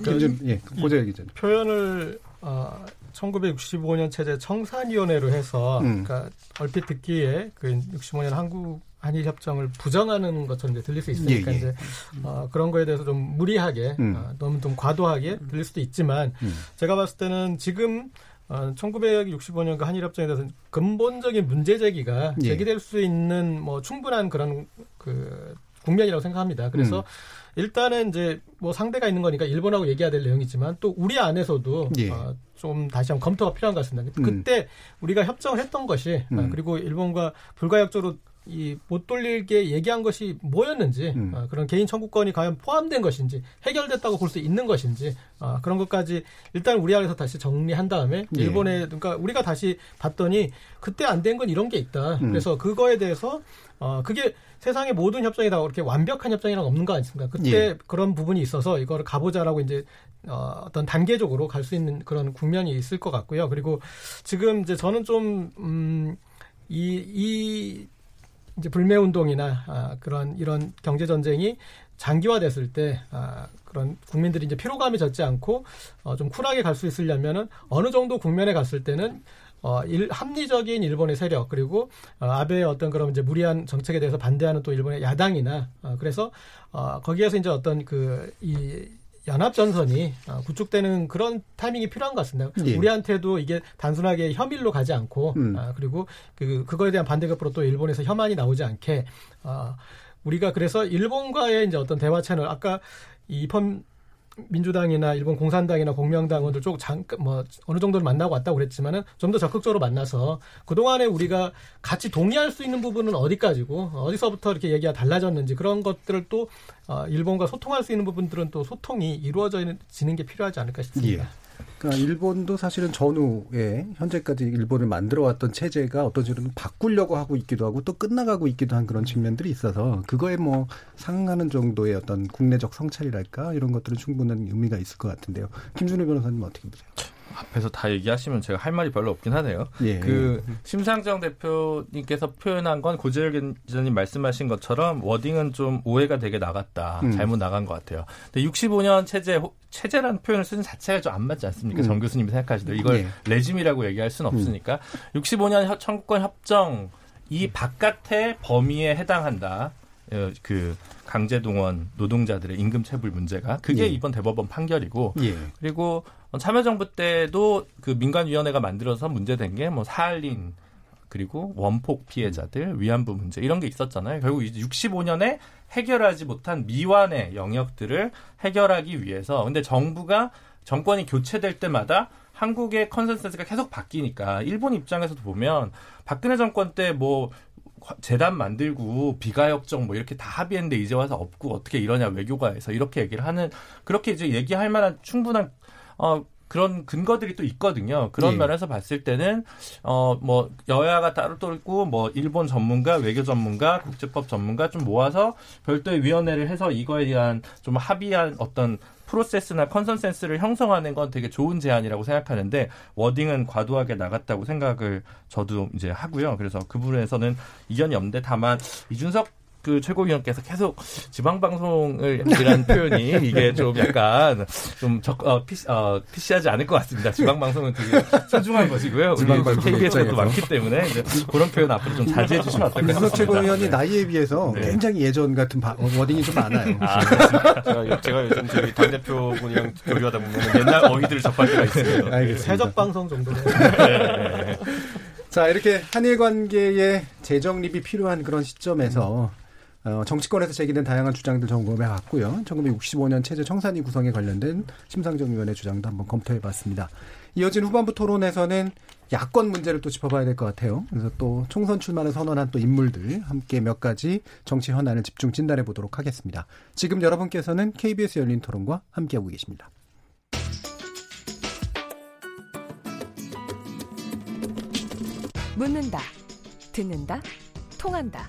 그러니까 예, 얘기 전. 표현을 어, 1965년 체제 청산위원회로 해서 음. 그러니까 얼핏 듣기에 그 65년 한국 한일 협정을 부정하는 것처럼 이제 들릴 수 있으니까 예, 예. 이제 어, 그런 거에 대해서 좀 무리하게 음. 어, 너무 좀 과도하게 들릴 수도 있지만 음. 제가 봤을 때는 지금 어, 1965년 그 한일 협정에 대해서 근본적인 문제 제기가 예. 제기될 수 있는 뭐 충분한 그런 그 국면이라고 생각합니다. 그래서 음. 일단은 이제 뭐 상대가 있는 거니까 일본하고 얘기해야 될 내용이지만 또 우리 안에서도 예. 어, 좀 다시 한번 검토가 필요한 것 같습니다. 음. 그때 우리가 협정을 했던 것이 어, 음. 어, 그리고 일본과 불가역적으로 이 못 돌리게 얘기한 것이 뭐였는지 음. 어, 그런 개인 청구권이 과연 포함된 것인지 해결됐다고 볼 수 있는 것인지 어, 그런 것까지 일단 우리 안에서 다시 정리한 다음에 예. 일본에 그러니까 우리가 다시 봤더니 그때 안 된 건 이런 게 있다. 음. 그래서 그거에 대해서 어 그게 세상의 모든 협정이 다 그렇게 완벽한 협정이랑 없는 거 아닙니까? 그때 예. 그런 부분이 있어서 이거를 가보자라고 이제 어, 어떤 단계적으로 갈 수 있는 그런 국면이 있을 것 같고요. 그리고 지금 이제 저는 좀, 음, 이, 이, 이제 불매 운동이나 아, 그런 이런 경제 전쟁이 장기화됐을 때 아, 그런 국민들이 이제 피로감이 젖지 않고 어, 좀 쿨하게 갈 수 있으려면은 어느 정도 국면에 갔을 때는 어, 일, 합리적인 일본의 세력 그리고 어, 아베의 어떤 그런 이제 무리한 정책에 대해서 반대하는 또 일본의 야당이나 어, 그래서 어, 거기에서 이제 어떤 그이 연합전선이 어, 구축되는 그런 타이밍이 필요한 것 같습니다. 예. 우리한테도 이게 단순하게 혐일로 가지 않고 음. 아, 그리고 그 그거에 대한 반대급으로 또 일본에서 혐한이 나오지 않게 어, 우리가 그래서 일본과의 이제 어떤 대화 채널 아까 이번 민주당이나 일본 공산당이나 공명당원들 쪽 잠깐 뭐 어느 정도는 만나고 왔다고 그랬지만은 좀 더 적극적으로 만나서 그 동안에 우리가 같이 동의할 수 있는 부분은 어디까지고 어디서부터 이렇게 얘기가 달라졌는지 그런 것들을 또 어, 일본과 소통할 수 있는 부분들은 또 소통이 이루어지는 게 필요하지 않을까 싶습니다. 예. 그러니까 일본도 사실은 전후에 현재까지 일본을 만들어왔던 체제가 어떤 식으로 바꾸려고 하고 있기도 하고 또 끝나가고 있기도 한 그런 측면들이 있어서 그거에 뭐 상응하는 정도의 어떤 국내적 성찰이랄까 이런 것들은 충분한 의미가 있을 것 같은데요. 김준우 변호사님 어떻게 보세요? 앞에서 다 얘기하시면 제가 할 말이 별로 없긴 하네요. 예. 그 심상정 대표님께서 표현한 건 고재열 기자님 말씀하신 것처럼 워딩은 좀 오해가 되게 나갔다. 음. 잘못 나간 것 같아요. 근데 65년 체제 체제라는 표현을 쓰는 자체가 좀 안 맞지 않습니까? 음. 정 교수님이 생각하시듯 이걸 예. 레짐이라고 얘기할 수는 음. 없으니까 음. 65년 청구권 협정 이 바깥의 범위에 해당한다. 어, 그 강제 동원 노동자들의 임금 체불 문제가 그게 예. 이번 대법원 판결이고 예. 그리고 참여정부 때도 그 민간위원회가 만들어서 문제된 게 뭐 사할린 그리고 원폭 피해자들 위안부 문제 이런 게 있었잖아요. 결국 이제 65년에 해결하지 못한 미완의 영역들을 해결하기 위해서 근데 정부가 정권이 교체될 때마다 한국의 컨센서스가 계속 바뀌니까 일본 입장에서도 보면 박근혜 정권 때뭐 재단 만들고 비가역적 뭐 이렇게 다 합의했는데 이제 와서 엎고 어떻게 이러냐 외교가에서 이렇게 얘기를 하는 그렇게 이제 얘기할 만한 충분한 어 그런 근거들이 또 있거든요. 그런 예. 면에서 봤을 때는 어 뭐 여야가 따로 또 있고 뭐 일본 전문가, 외교 전문가, 국제법 전문가 좀 모아서 별도의 위원회를 해서 이거에 대한 좀 합의한 어떤 프로세스나 컨센센스를 형성하는 건 되게 좋은 제안이라고 생각하는데 워딩은 과도하게 나갔다고 생각을 저도 이제 하고요. 그래서 그 부분에서는 이견이 없는데 다만 이준석 그 최고위원께서 계속 지방 방송을 이란 표현이 이게 좀 약간 좀 적, 어, 피시, 어, 피시하지 않을 것 같습니다. 지방 방송은 되게 소중한 것이고요. 우리 KBS도 많기 때문에 그런 표현 앞으로 좀 자제해 주시면 어떨까 윤석 최고위원이 나이에 비해서 네. 굉장히 예전 같은 바, 워딩이 좀 많아요. 아, 제가, 제가 요즘 저희 당대표분이랑 교류하다 보면 옛날 어휘들을 접할 때가 있습니다. 알겠습니다. 해적 방송 정도는. 네. 자, 이렇게 한일 관계의 재정립이 필요한 그런 시점에서 음. 어, 정치권에서 제기된 다양한 주장들 점검해 봤고요. 1965년 체제 청산위 구성에 관련된 심상정위원회 주장도 한번 검토해 봤습니다. 이어진 후반부 토론에서는 야권 문제를 또 짚어봐야 될 것 같아요. 그래서 또 총선 출마를 선언한 또 인물들 함께 몇 가지 정치 현안을 집중 진단해 보도록 하겠습니다. 지금 여러분께서는 KBS 열린 토론과 함께하고 계십니다. 묻는다, 듣는다, 통한다.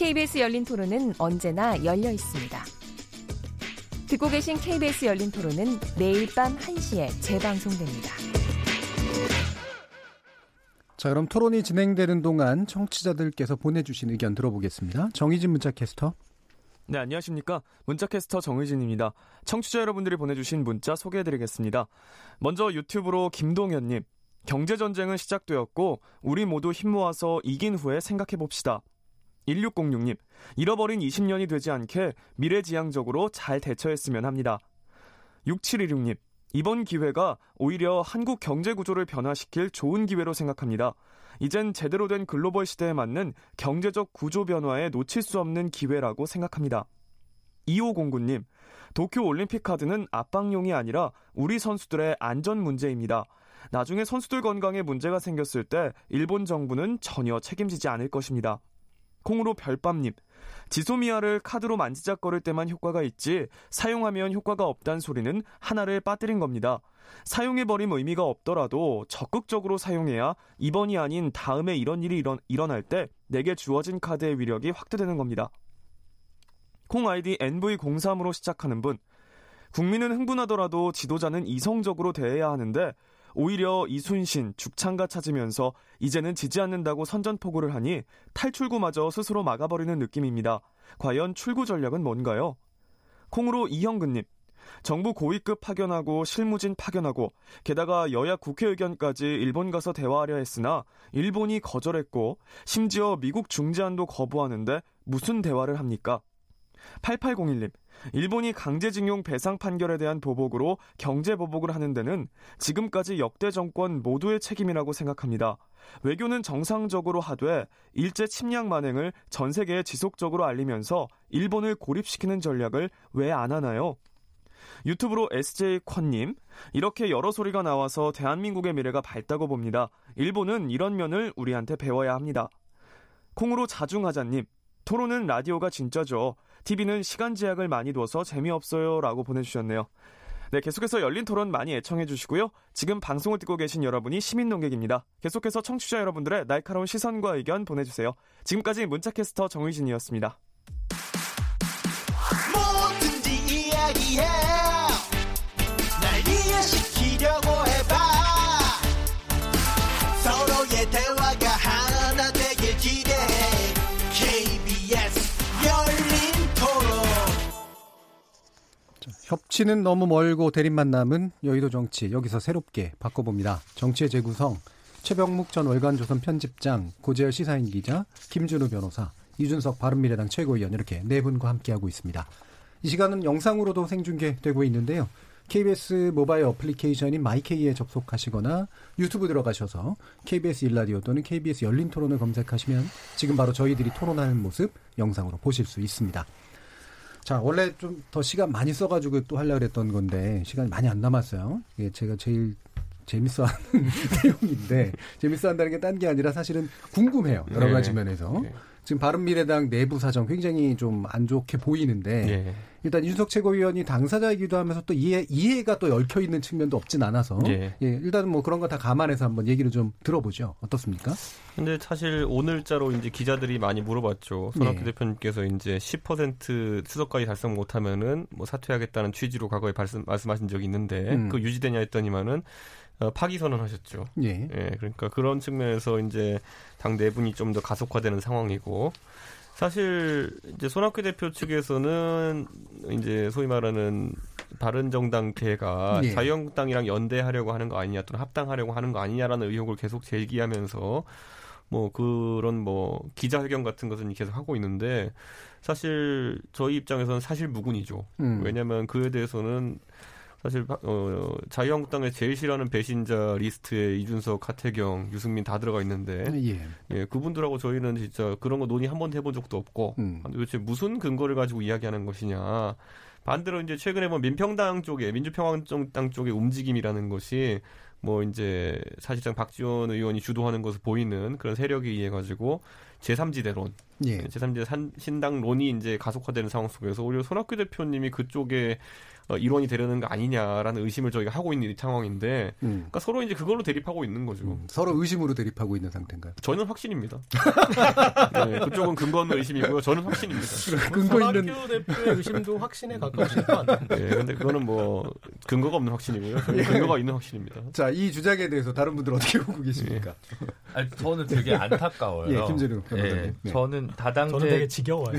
KBS 열린 토론은 언제나 열려 있습니다. 듣고 계신 KBS 열린 토론은 매일 밤 1시에 재방송됩니다. 자, 그럼 토론이 진행되는 동안 청취자들께서 보내주신 의견 들어보겠습니다. 정희진 문자 캐스터. 네, 안녕하십니까. 문자캐스터 정의진입니다. 청취자 여러분들이 보내주신 문자 소개해드리겠습니다. 먼저 유튜브로 김동현님. 경제전쟁은 시작되었고, 우리 모두 힘 모아서 이긴 후에 생각해봅시다. 1606님, 잃어버린 20년이 되지 않게 미래지향적으로 잘 대처했으면 합니다. 6716님, 이번 기회가 오히려 한국 경제 구조를 변화시킬 좋은 기회로 생각합니다. 이젠 제대로 된 글로벌 시대에 맞는 경제적 구조 변화에 놓칠 수 없는 기회라고 생각합니다. 2509님, 도쿄 올림픽 카드는 압박용이 아니라 우리 선수들의 안전 문제입니다. 나중에 선수들 건강에 문제가 생겼을 때 일본 정부는 전혀 책임지지 않을 것입니다. 콩으로 별밤님, 지소미아를 카드로 만지작거릴 때만 효과가 있지 사용하면 효과가 없단 소리는 하나를 빠뜨린 겁니다. 사용해버림 의미가 없더라도 적극적으로 사용해야 이번이 아닌 다음에 이런 일이 일어, 일어날 때 내게 주어진 카드의 위력이 확대되는 겁니다. 콩 아이디 NV03으로 시작하는 분. 국민은 흥분하더라도 지도자는 이성적으로 대해야 하는데 오히려 이순신, 죽창가 찾으면서 이제는 지지 않는다고 선전포고를 하니 탈출구마저 스스로 막아버리는 느낌입니다. 과연 출구 전략은 뭔가요? 콩으로 이형근님. 정부 고위급 파견하고 실무진 파견하고 게다가 여야 국회의견까지 일본 가서 대화하려 했으나 일본이 거절했고 심지어 미국 중재안도 거부하는데 무슨 대화를 합니까? 8801님, 일본이 강제징용 배상 판결에 대한 보복으로 경제 보복을 하는 데는 지금까지 역대 정권 모두의 책임이라고 생각합니다. 외교는 정상적으로 하되 일제 침략 만행을 전 세계에 지속적으로 알리면서 일본을 고립시키는 전략을 왜 안 하나요? 유튜브로 SJ컨님, 이렇게 여러 소리가 나와서 대한민국의 미래가 밝다고 봅니다. 일본은 이런 면을 우리한테 배워야 합니다. 콩으로 자중하자님, 토론은 라디오가 진짜죠. TV는 시간 제약을 많이 둬서 재미없어요. 라고 보내주셨네요. 네, 계속해서 열린 토론 많이 애청해 주시고요. 지금 방송을 듣고 계신 여러분이 시민 농객입니다. 계속해서 청취자 여러분들의 날카로운 시선과 의견 보내주세요. 지금까지 문자캐스터 정의진이었습니다. 뭐든지 이야기해. 협치는 너무 멀고 대립만 남은 여의도 정치 여기서 새롭게 바꿔봅니다. 정치의 재구성 최병묵 전 월간조선 편집장 고재열 시사인 기자 김준우 변호사 이준석 바른미래당 최고위원 이렇게 네 분과 함께하고 있습니다. 이 시간은 영상으로도 생중계되고 있는데요. KBS 모바일 어플리케이션인 마이케이에 접속하시거나 유튜브 들어가셔서 KBS 일라디오 또는 KBS 열린 토론을 검색하시면 지금 바로 저희들이 토론하는 모습 영상으로 보실 수 있습니다. 자, 원래 좀 더 시간 많이 써가지고 또 하려고 했던 건데, 시간이 많이 안 남았어요. 이게 제가 제일 재밌어 하는 내용인데, 재밌어 한다는 게 딴 게 아니라 사실은 궁금해요. 여러 네. 가지 면에서. 네. 지금 바른미래당 내부 사정 굉장히 좀 안 좋게 보이는데 예. 일단 윤석 최고위원이 당사자이기도 하면서 또 이해 이해가 또 얽혀 있는 측면도 없진 않아서 예. 예 일단은 뭐 그런 거 다 감안해서 한번 얘기를 좀 들어보죠. 어떻습니까? 근데 사실 오늘자로 이제 기자들이 많이 물어봤죠. 손학규 예. 대표님께서 이제 10% 수석까지 달성 못하면은 뭐 사퇴하겠다는 취지로 과거에 말씀, 말씀하신 적이 있는데 음. 그 유지되냐 했더니만은 어, 파기 선언하셨죠. 예. 예. 그러니까 그런 측면에서 이제 당 내분이 좀 더 가속화되는 상황이고 사실 이제 손학규 대표 측에서는 이제 소위 말하는 바른정당계가 예. 자유한국당이랑 연대하려고 하는 거 아니냐 또는 합당하려고 하는 거 아니냐라는 의혹을 계속 제기하면서 뭐 그런 뭐 기자회견 같은 것은 계속 하고 있는데 사실 저희 입장에서는 사실 무근이죠. 음. 왜냐하면 그에 대해서는 사실 어, 자유한국당의 제일 싫어하는 배신자 리스트에 이준석, 하태경, 유승민 다 들어가 있는데 예. 예 그분들하고 저희는 진짜 그런 거 논의 한 번도 해본 적도 없고 음. 도대체 무슨 근거를 가지고 이야기하는 것이냐. 반대로 이제 최근에 뭐 민평당 쪽에 민주평화당 쪽의 움직임이라는 것이 뭐 이제 사실상 박지원 의원이 주도하는 것을 보이는 그런 세력에 의해 가지고 제3지대론, 예. 제3지대 신당론이 이제 가속화되는 상황 속에서 오히려 손학규 대표님이 그쪽에 어, 일원이 되려는 거 아니냐라는 의심을 저희가 하고 있는 상황인데, 음. 그러니까 서로 이제 그걸로 대립하고 있는 거죠. 음, 서로 의심으로 대립하고 있는 상태인가요? 저는 확신입니다. 네, 그쪽은 근거 없는 의심이고요. 저는 확신입니다. 근거 있는 대표의 의심도 확신에 가까우실 것 같아요. 네, 근데 그거는 뭐 근거가 없는 확신이고요. 예. 근거가 있는 확신입니다. 자, 이 주장에 대해서 다른 분들 어떻게 보고 계십니까? 예. 아니, 저는 되게 안타까워요. 예, 김재룡 예, 네. 저는 다당제 저는 되게 지겨워요.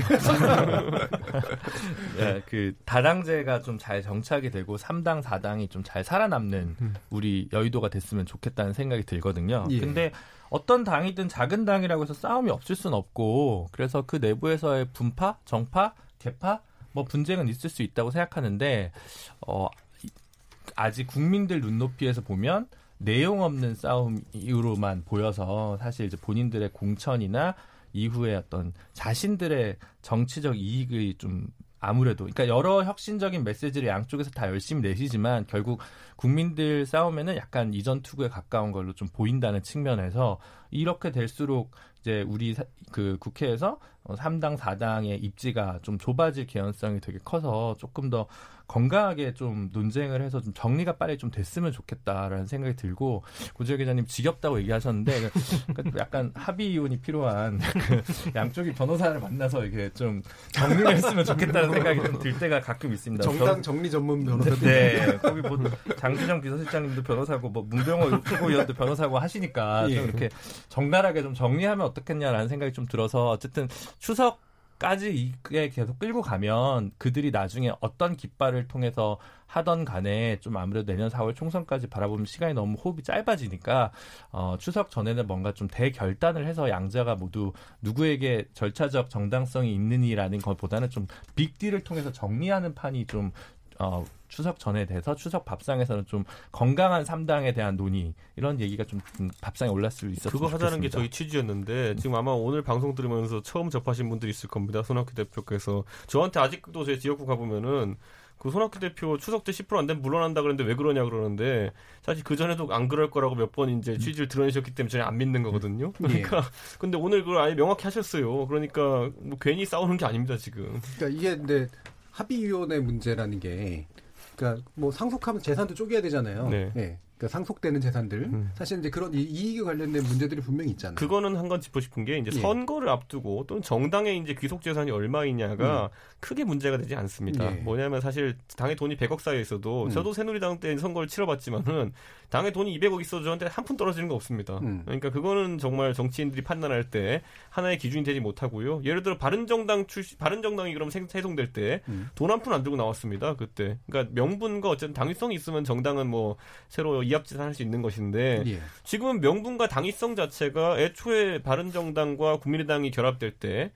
네, 그 다당제가 좀잘 정착이 되고 3당, 4당이 좀 잘 살아남는 음. 우리 여의도가 됐으면 좋겠다는 생각이 들거든요. 예. 근데 어떤 당이든 작은 당이라고 해서 싸움이 없을 수는 없고 그래서 그 내부에서의 분파, 정파, 개파 뭐 분쟁은 있을 수 있다고 생각하는데 어 아직 국민들 눈높이에서 보면 내용 없는 싸움으로만 보여서 사실 이제 본인들의 공천이나 이후에 어떤 자신들의 정치적 이익이 좀 아무래도. 그러니까 여러 혁신적인 메시지를 양쪽에서 다 열심히 내시지만 결국 국민들 싸움에는 약간 이전 투구에 가까운 걸로 좀 보인다는 측면에서 이렇게 될수록 이제 우리 그 국회에서 3당 어, 4당의 입지가 좀 좁아질 개연성이 되게 커서 조금 더 건강하게 좀 논쟁을 해서 좀 정리가 빨리 좀 됐으면 좋겠다라는 생각이 들고 고지혁 기자님 지겹다고 얘기하셨는데 그러니까 약간 합의 이혼이 필요한 그 양쪽이 변호사를 만나서 이게 좀 정리를 했으면 좋겠다는 생각이 좀 들 때가 가끔 있습니다. 정당 정리 전문 변호사 네, 거기 뭐 장기정 비서실장님도 변호사고 뭐 문병호 최고위원도 변호사고 하시니까 좀 예. 이렇게 정갈하게 좀 정리하면 어떻겠냐라는 생각이 좀 들어서 어쨌든 추석 까지 이게 계속 끌고 가면 그들이 나중에 어떤 깃발을 통해서 하던 간에 좀 아무래도 내년 4월 총선까지 바라보면 시간이 너무 호흡이 짧아지니까 어, 추석 전에는 뭔가 좀 대결단을 해서 양자가 모두 누구에게 절차적 정당성이 있느니라는 것보다는 좀 빅딜을 통해서 정리하는 판이 좀 어, 추석 전에 돼서 추석 밥상에서는 좀 건강한 삼당에 대한 논의 이런 얘기가 좀 밥상에 올랐을 수 있었으면 그거 하자는 게 저희 취지였는데 지금 아마 오늘 방송 들으면서 처음 접하신 분들이 있을 겁니다. 손학규 대표께서 저한테 아직도 제 지역구 가보면은 그 손학규 대표 추석 때 10%안 되면 물러난다 그랬는데 왜 그러냐 그러는데 사실 그 전에도 안 그럴 거라고 몇 번 이제 취지를 드러내셨기 때문에 저는 안 믿는 거거든요. 그러니까 예. 근데 오늘 그걸 아예 명확히 하셨어요. 그러니까 뭐 괜히 싸우는 게 아닙니다 지금. 그러니까 이게 근데 합의위원회 문제라는 게 그러니까 뭐 상속하면 재산도 쪼개야 되잖아요. 네. 네. 그러니까 상속되는 재산들 음. 사실 이제 그런 이익에 관련된 문제들이 분명히 있잖아요. 그거는 한 건 짚고 싶은 게 이제 예. 선거를 앞두고 또는 정당의 이제 귀속 재산이 얼마이냐가 음. 크게 문제가 되지 않습니다. 예. 뭐냐면 사실 당의 돈이 100억 쌓여 있어도 음. 저도 새누리당 때 선거를 치러봤지만은 당의 돈이 200억 있어도 저한테 한 푼 떨어지는 거 없습니다. 음. 그러니까 그거는 정말 정치인들이 판단할 때 하나의 기준이 되지 못하고요. 예를 들어 바른정당 출시 바른정당이 그럼 생성될 때 돈 한 푼 안 들고 나왔습니다. 그때. 그러니까 명분과 어쨌든 당위성이 있으면 정당은 뭐 새로 이합지산할 수 있는 것인데 예. 지금은 명분과 당위성 자체가 애초에 바른정당과 국민의당이 결합될 때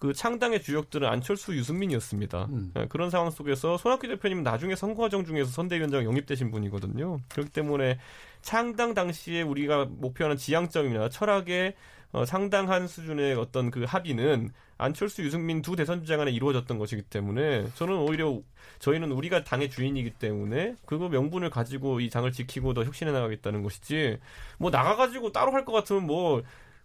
그 창당의 주역들은 안철수, 유승민이었습니다. 음. 예, 그런 상황 속에서 손학규 대표님은 나중에 선거과정 중에서 선대위원장 영입되신 분이거든요. 그렇기 때문에 창당 당시에 우리가 목표하는 지향점이나 철학의 어, 상당한 수준의 어떤 그 합의는 안철수, 유승민 두 대선 주자 간에 이루어졌던 것이기 때문에 저는 오히려 저희는 우리가 당의 주인이기 때문에 그거 명분을 가지고 이 당을 지키고 더 혁신해 나가겠다는 것이지 뭐 나가가지고 따로 할 것 같으면 뭐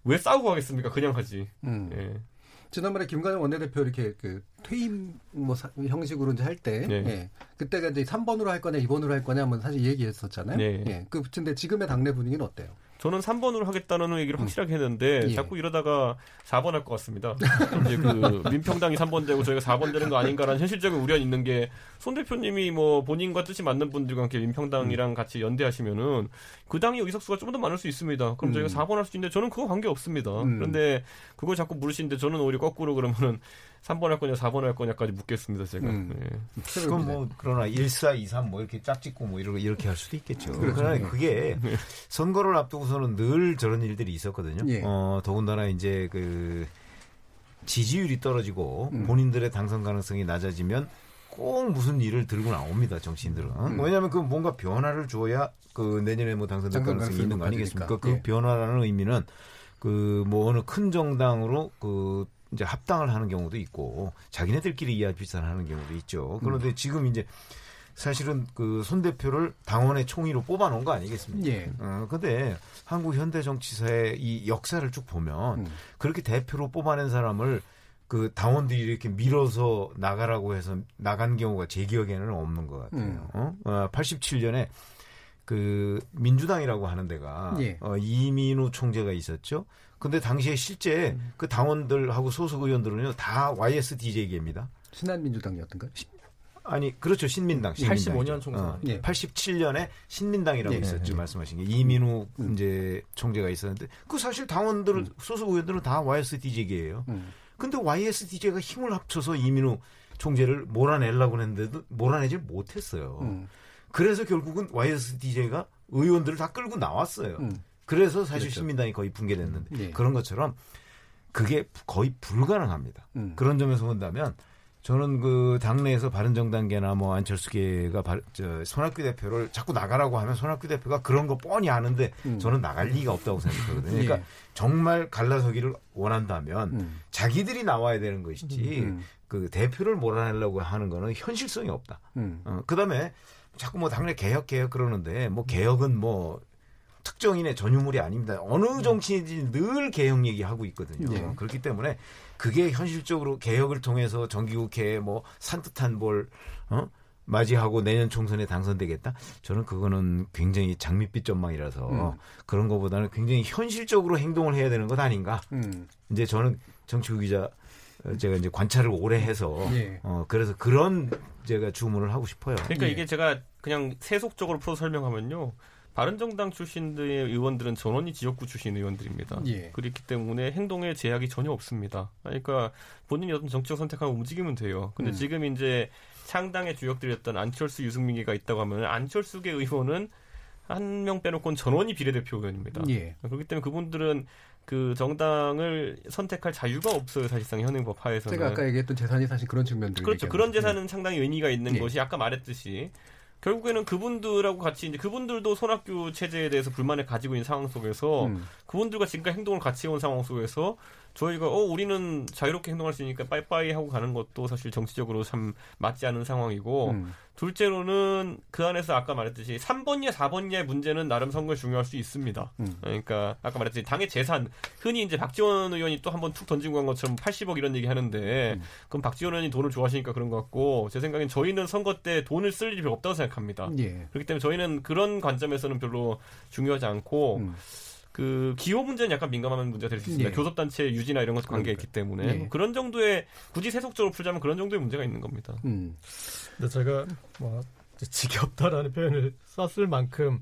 왜 싸우고 하겠습니까? 그냥 하지. 음. 예. 지난번에 김관영 원내대표 이렇게 그 퇴임 뭐 사, 형식으로 이제 할때 네. 예. 그때가 이제 3번으로 할 거냐 2번으로 할 거냐 뭐 사실 얘기했었잖아요. 네. 예. 그 근데 지금의 당내 분위기는 어때요? 저는 3번으로 하겠다는 얘기를 음. 확실하게 했는데 예. 자꾸 이러다가 4번 할 것 같습니다. 이제 그 민평당이 3번 되고 저희가 4번 되는 거 아닌가라는 현실적인 우려는 있는 게 손 대표님이 뭐 본인과 뜻이 맞는 분들과 함께 민평당이랑 음. 같이 연대하시면은 그 당의 의석수가 좀 더 많을 수 있습니다. 그럼 음. 저희가 4번 할 수 있는데 저는 그거 관계 없습니다. 음. 그런데 그걸 자꾸 물으시는데 저는 오히려 거꾸로 그러면은 3번 할 거냐 4번 할 거냐까지 묻겠습니다 제가. 음. 네. 그럼 뭐 그러나 1, 4, 2, 3 뭐 이렇게 짝짓고 뭐 이렇게 이렇게 할 수도 있겠죠. 그렇죠. 그러나 그게 네. 선거를 앞두고서는 늘 저런 일들이 있었거든요. 예. 어 더군다나 이제 그 지지율이 떨어지고 음. 본인들의 당선 가능성이 낮아지면 꼭 무슨 일을 들고 나옵니다 정치인들은 음. 왜냐하면 그 뭔가 변화를 줘야 그 내년에 뭐 당선될 가능성이 있는 거 아니겠습니까? 그 예. 변화라는 의미는 그 뭐 어느 큰 정당으로 그 이제 합당을 하는 경우도 있고 자기네들끼리 이해 비슷하는 경우도 있죠. 그런데 음. 지금 이제 사실은 그 손 대표를 당원의 총의로 뽑아놓은 거 아니겠습니까? 예. 어, 근데 한국 현대 정치사의 이 역사를 쭉 보면 음. 그렇게 대표로 뽑아낸 사람을 그 당원들이 이렇게 밀어서 나가라고 해서 나간 경우가 제 기억에는 없는 것 같아요. 음. 어? 어 87년에 그 민주당이라고 하는 데가 예. 어, 이민우 총재가 있었죠. 근데 당시에 실제 음. 그 당원들하고 소속 의원들은요 다 YSDJ계입니다. 신한민주당이었던가? 아니 그렇죠 신민당. 신민당 85년 총선. 어, 예. 87년에 신민당이라고 예. 있었죠 예. 말씀하신 게 이민우 음. 이제 총재가 있었는데 그 사실 당원들 음. 소속 의원들은 다 YSDJ계예요. 음. 근데 YSDJ가 힘을 합쳐서 이민우 총재를 몰아내려고 했는데도 몰아내질 못했어요. 음. 그래서 결국은 YSDJ가 의원들을 다 끌고 나왔어요. 음. 그래서 사실 그렇죠. 시민당이 거의 붕괴됐는데 네. 그런 것처럼 그게 거의 불가능합니다. 음. 그런 점에서 본다면 저는 그 당내에서 바른정당계나 뭐 안철수계가 바, 저 손학규 대표를 자꾸 나가라고 하면 손학규 대표가 그런 거 뻔히 아는데 음. 저는 나갈 리가 없다고 생각하거든요. 그러니까 예. 정말 갈라서기를 원한다면 음. 자기들이 나와야 되는 것이지 음. 음. 그 대표를 몰아내려고 하는 거는 현실성이 없다. 음. 어, 그다음에 자꾸 뭐 당내 개혁 개혁 그러는데 뭐 개혁은 뭐 특정인의 전유물이 아닙니다. 어느 음. 정치인지 늘 개혁 얘기하고 있거든요. 네. 그렇기 때문에 그게 현실적으로 개혁을 통해서 정기국회에 뭐 산뜻한 뭘 어? 맞이하고 내년 총선에 당선되겠다? 저는 그거는 굉장히 장밋빛 전망이라서 음. 그런 것보다는 굉장히 현실적으로 행동을 해야 되는 것 아닌가? 음. 이제 저는 정치국 기자 제가 이제 관찰을 오래 해서 예. 어 그래서 그런 제가 주문을 하고 싶어요. 그러니까 예. 이게 제가 그냥 세속적으로 풀어 설명하면요. 바른정당 출신들의 의원들은 전원이 지역구 출신 의원들입니다. 예. 그렇기 때문에 행동에 제약이 전혀 없습니다. 그러니까 본인이 어떤 정치적 선택하고 움직이면 돼요. 근데 음. 지금 이제 상당의 주역들이었던 안철수, 유승민이가 있다고 하면 안철수계 의원은 한 명 빼놓고는 전원이 비례대표 의원입니다. 예. 그렇기 때문에 그분들은 그 정당을 선택할 자유가 없어요 사실상 현행법 하에서는. 제가 아까 얘기했던 재산이 사실 그런 측면들. 그렇죠. 그런 재산은 예. 상당히 의미가 있는 예. 것이 아까 말했듯이 결국에는 그분들하고 같이 이제 그분들도 손학규 체제에 대해서 불만을 가지고 있는 상황 속에서 음. 그분들과 지금까지 행동을 같이 해온 상황 속에서 저희가 어 우리는 자유롭게 행동할 수 있으니까 빠이빠이 하고 가는 것도 사실 정치적으로 참 맞지 않은 상황이고 음. 둘째로는 그 안에서 아까 말했듯이 3번이냐 4번이냐의 문제는 나름 선거에 중요할 수 있습니다. 음. 그러니까 아까 말했듯이 당의 재산 흔히 이제 박지원 의원이 또 한번 툭 던지고 간 것처럼 80억 이런 얘기 하는데 음. 그럼 박지원 의원이 돈을 좋아하시니까 그런 것 같고 제 생각엔 저희는 선거 때 돈을 쓸 일이 별로 없다고 생각합니다. 예. 그렇기 때문에 저희는 그런 관점에서는 별로 중요하지 않고 음. 그 기호 문제는 약간 민감한 문제가 될 수 있습니다. 예. 교섭단체 유지나 이런 것도 관계가 있기 때문에 예. 그런 정도의 굳이 세속적으로 풀자면 그런 정도의 문제가 있는 겁니다. 음. 근데 제가 뭐 지겹다라는 표현을 썼을 만큼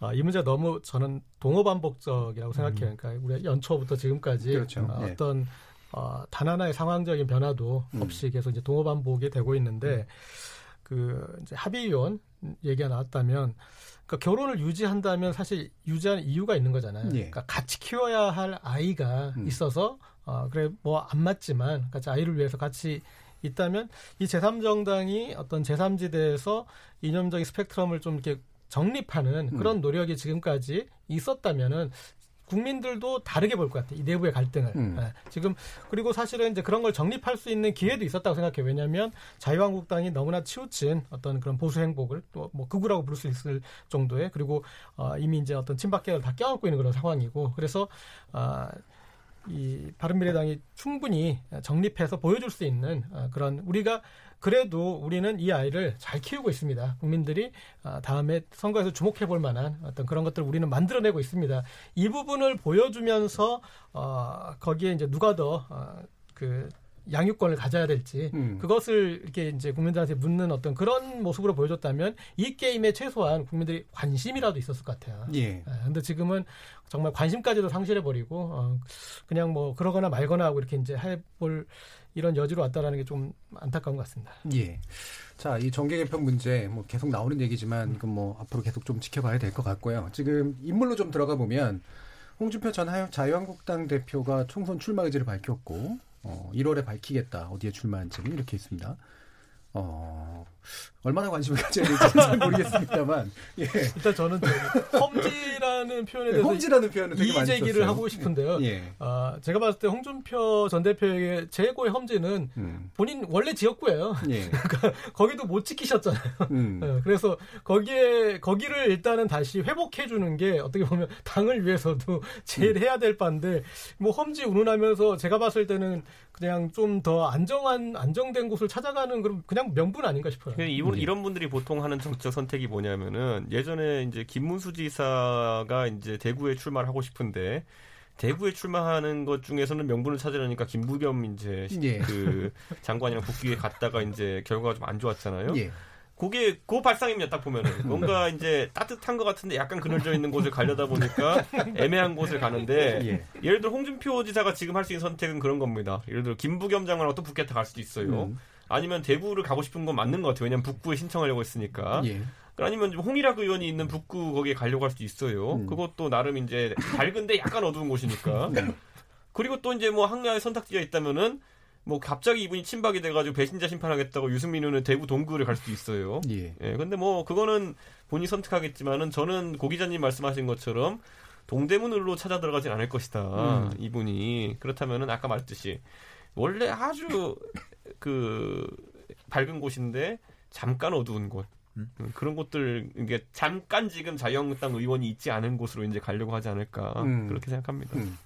아, 이 문제가 너무 저는 동호반복적이라고 생각해요. 음. 그러니까 우리 연초부터 지금까지 그렇죠. 어, 예. 어떤 어, 단 하나의 상황적인 변화도 음. 없이 계속 이제 동호반복이 되고 있는데 음. 그 이제 합의위원 얘기가 나왔다면 그러니까 결혼을 유지한다면 사실 유지하는 이유가 있는 거잖아요. 예. 그러니까 같이 키워야 할 아이가 음. 있어서 어 그래 뭐 안 맞지만 같이 아이를 위해서 같이 있다면 이 제3정당이 어떤 제3지대에서 이념적인 스펙트럼을 좀 이렇게 정립하는 음. 그런 노력이 지금까지 있었다면은 국민들도 다르게 볼 것 같아요. 이 내부의 갈등을. 음. 네. 지금 그리고 사실은 이제 그런 걸 정립할 수 있는 기회도 있었다고 생각해요. 왜냐하면 자유한국당이 너무나 치우친 어떤 그런 보수 행복을 또 뭐 극우라고 부를 수 있을 정도의 그리고 어, 이미 이제 어떤 친박계를 다 껴안고 있는 그런 상황이고 그래서 어, 이 바른미래당이 충분히 정립해서 보여줄 수 있는 어, 그런 우리가 그래도 우리는 이 아이를 잘 키우고 있습니다. 국민들이 어, 다음에 선거에서 주목해 볼 만한 어떤 그런 것들을 우리는 만들어내고 있습니다. 이 부분을 보여주면서 어 거기에 이제 누가 더그 양육권을 가져야 될지 음. 그것을 이렇게 이제 국민들한테 묻는 어떤 그런 모습으로 보여줬다면 이 게임에 최소한 국민들이 관심이라도 있었을 것 같아요. 예. 그런데 예, 지금은 정말 관심까지도 상실해 버리고 어, 그냥 뭐 그러거나 말거나 하고 이렇게 이제 해볼 이런 여지로 왔다라는 게 좀 안타까운 것 같습니다. 예. 자, 이 정계 개편 문제 뭐 계속 나오는 얘기지만 그뭐 앞으로 계속 좀 지켜봐야 될 것 같고요. 지금 인물로 좀 들어가 보면 홍준표 전 자유한국당 대표가 총선 출마 의지를 밝혔고 어, 1월에 밝히겠다. 어디에 출마한지는 이렇게 있습니다. 어, 얼마나 관심을 가져야 될지 잘 모르겠습니다만. 예. 일단 저는 험지 라는 표현에 대해서 험지라는 표현을 되게 많이 제기를 하고 싶은데요. 예. 아, 제가 봤을 때 홍준표 전 대표에게 최고의 험지는 음. 본인 원래 지역구예요. 예. 그러니까 거기도 못 지키셨잖아요. 음. 네, 그래서 거기에 거기를 일단은 다시 회복해 주는 게 어떻게 보면 당을 위해서도 제일 음. 해야 될 바인데 뭐 험지 운운하면서 제가 봤을 때는 그냥 좀 더 안정한 안정된 곳을 찾아가는 그런 그냥 명분 아닌가 싶어요. 이분, 네. 이런 분들이 보통 하는 정책 선택이 뭐냐면은 예전에 이제 김문수 지사 가 이제 대구에 출마를 하고 싶은데 대구에 출마하는 것 중에서는 명분을 찾으려니까 김부겸 이제 예. 그 장관이랑 국기에 갔다가 이제 결과가 좀 안 좋았잖아요. 예. 그게 그 발상입니다. 딱 보면은 뭔가 이제 따뜻한 것 같은데 약간 그늘져 있는 곳을 가려다 보니까 애매한 곳을 가는데 예. 예를 들어 홍준표 지사가 지금 할 수 있는 선택은 그런 겁니다. 예를 들어 김부겸 장관하고 또 북한테 갈 수도 있어요. 음. 아니면 대구를 가고 싶은 건 맞는 것 같아요. 왜냐면 북부에 신청하려고 했으니까. 예. 아니면 홍일학 의원이 있는 북구 거기에 가려고 할 수도 있어요. 음. 그것도 나름 이제 밝은데 약간 어두운 곳이니까. 네. 그리고 또 이제 뭐 항야의 선택지가 있다면은 뭐 갑자기 이분이 친박이 돼가지고 배신자 심판하겠다고 유승민 의원은 대구 동구를 갈 수도 있어요. 예. 예. 근데 뭐 그거는 본인이 선택하겠지만은 저는 고 기자님 말씀하신 것처럼 동대문으로 찾아 들어가진 않을 것이다. 음. 이분이 그렇다면은 아까 말했듯이 원래 아주 그 밝은 곳인데 잠깐 어두운 곳. 음. 그런 곳들 이게 잠깐 지금 자유한국당 의원이 있지 않은 곳으로 이제 가려고 하지 않을까 음. 그렇게 생각합니다. 음.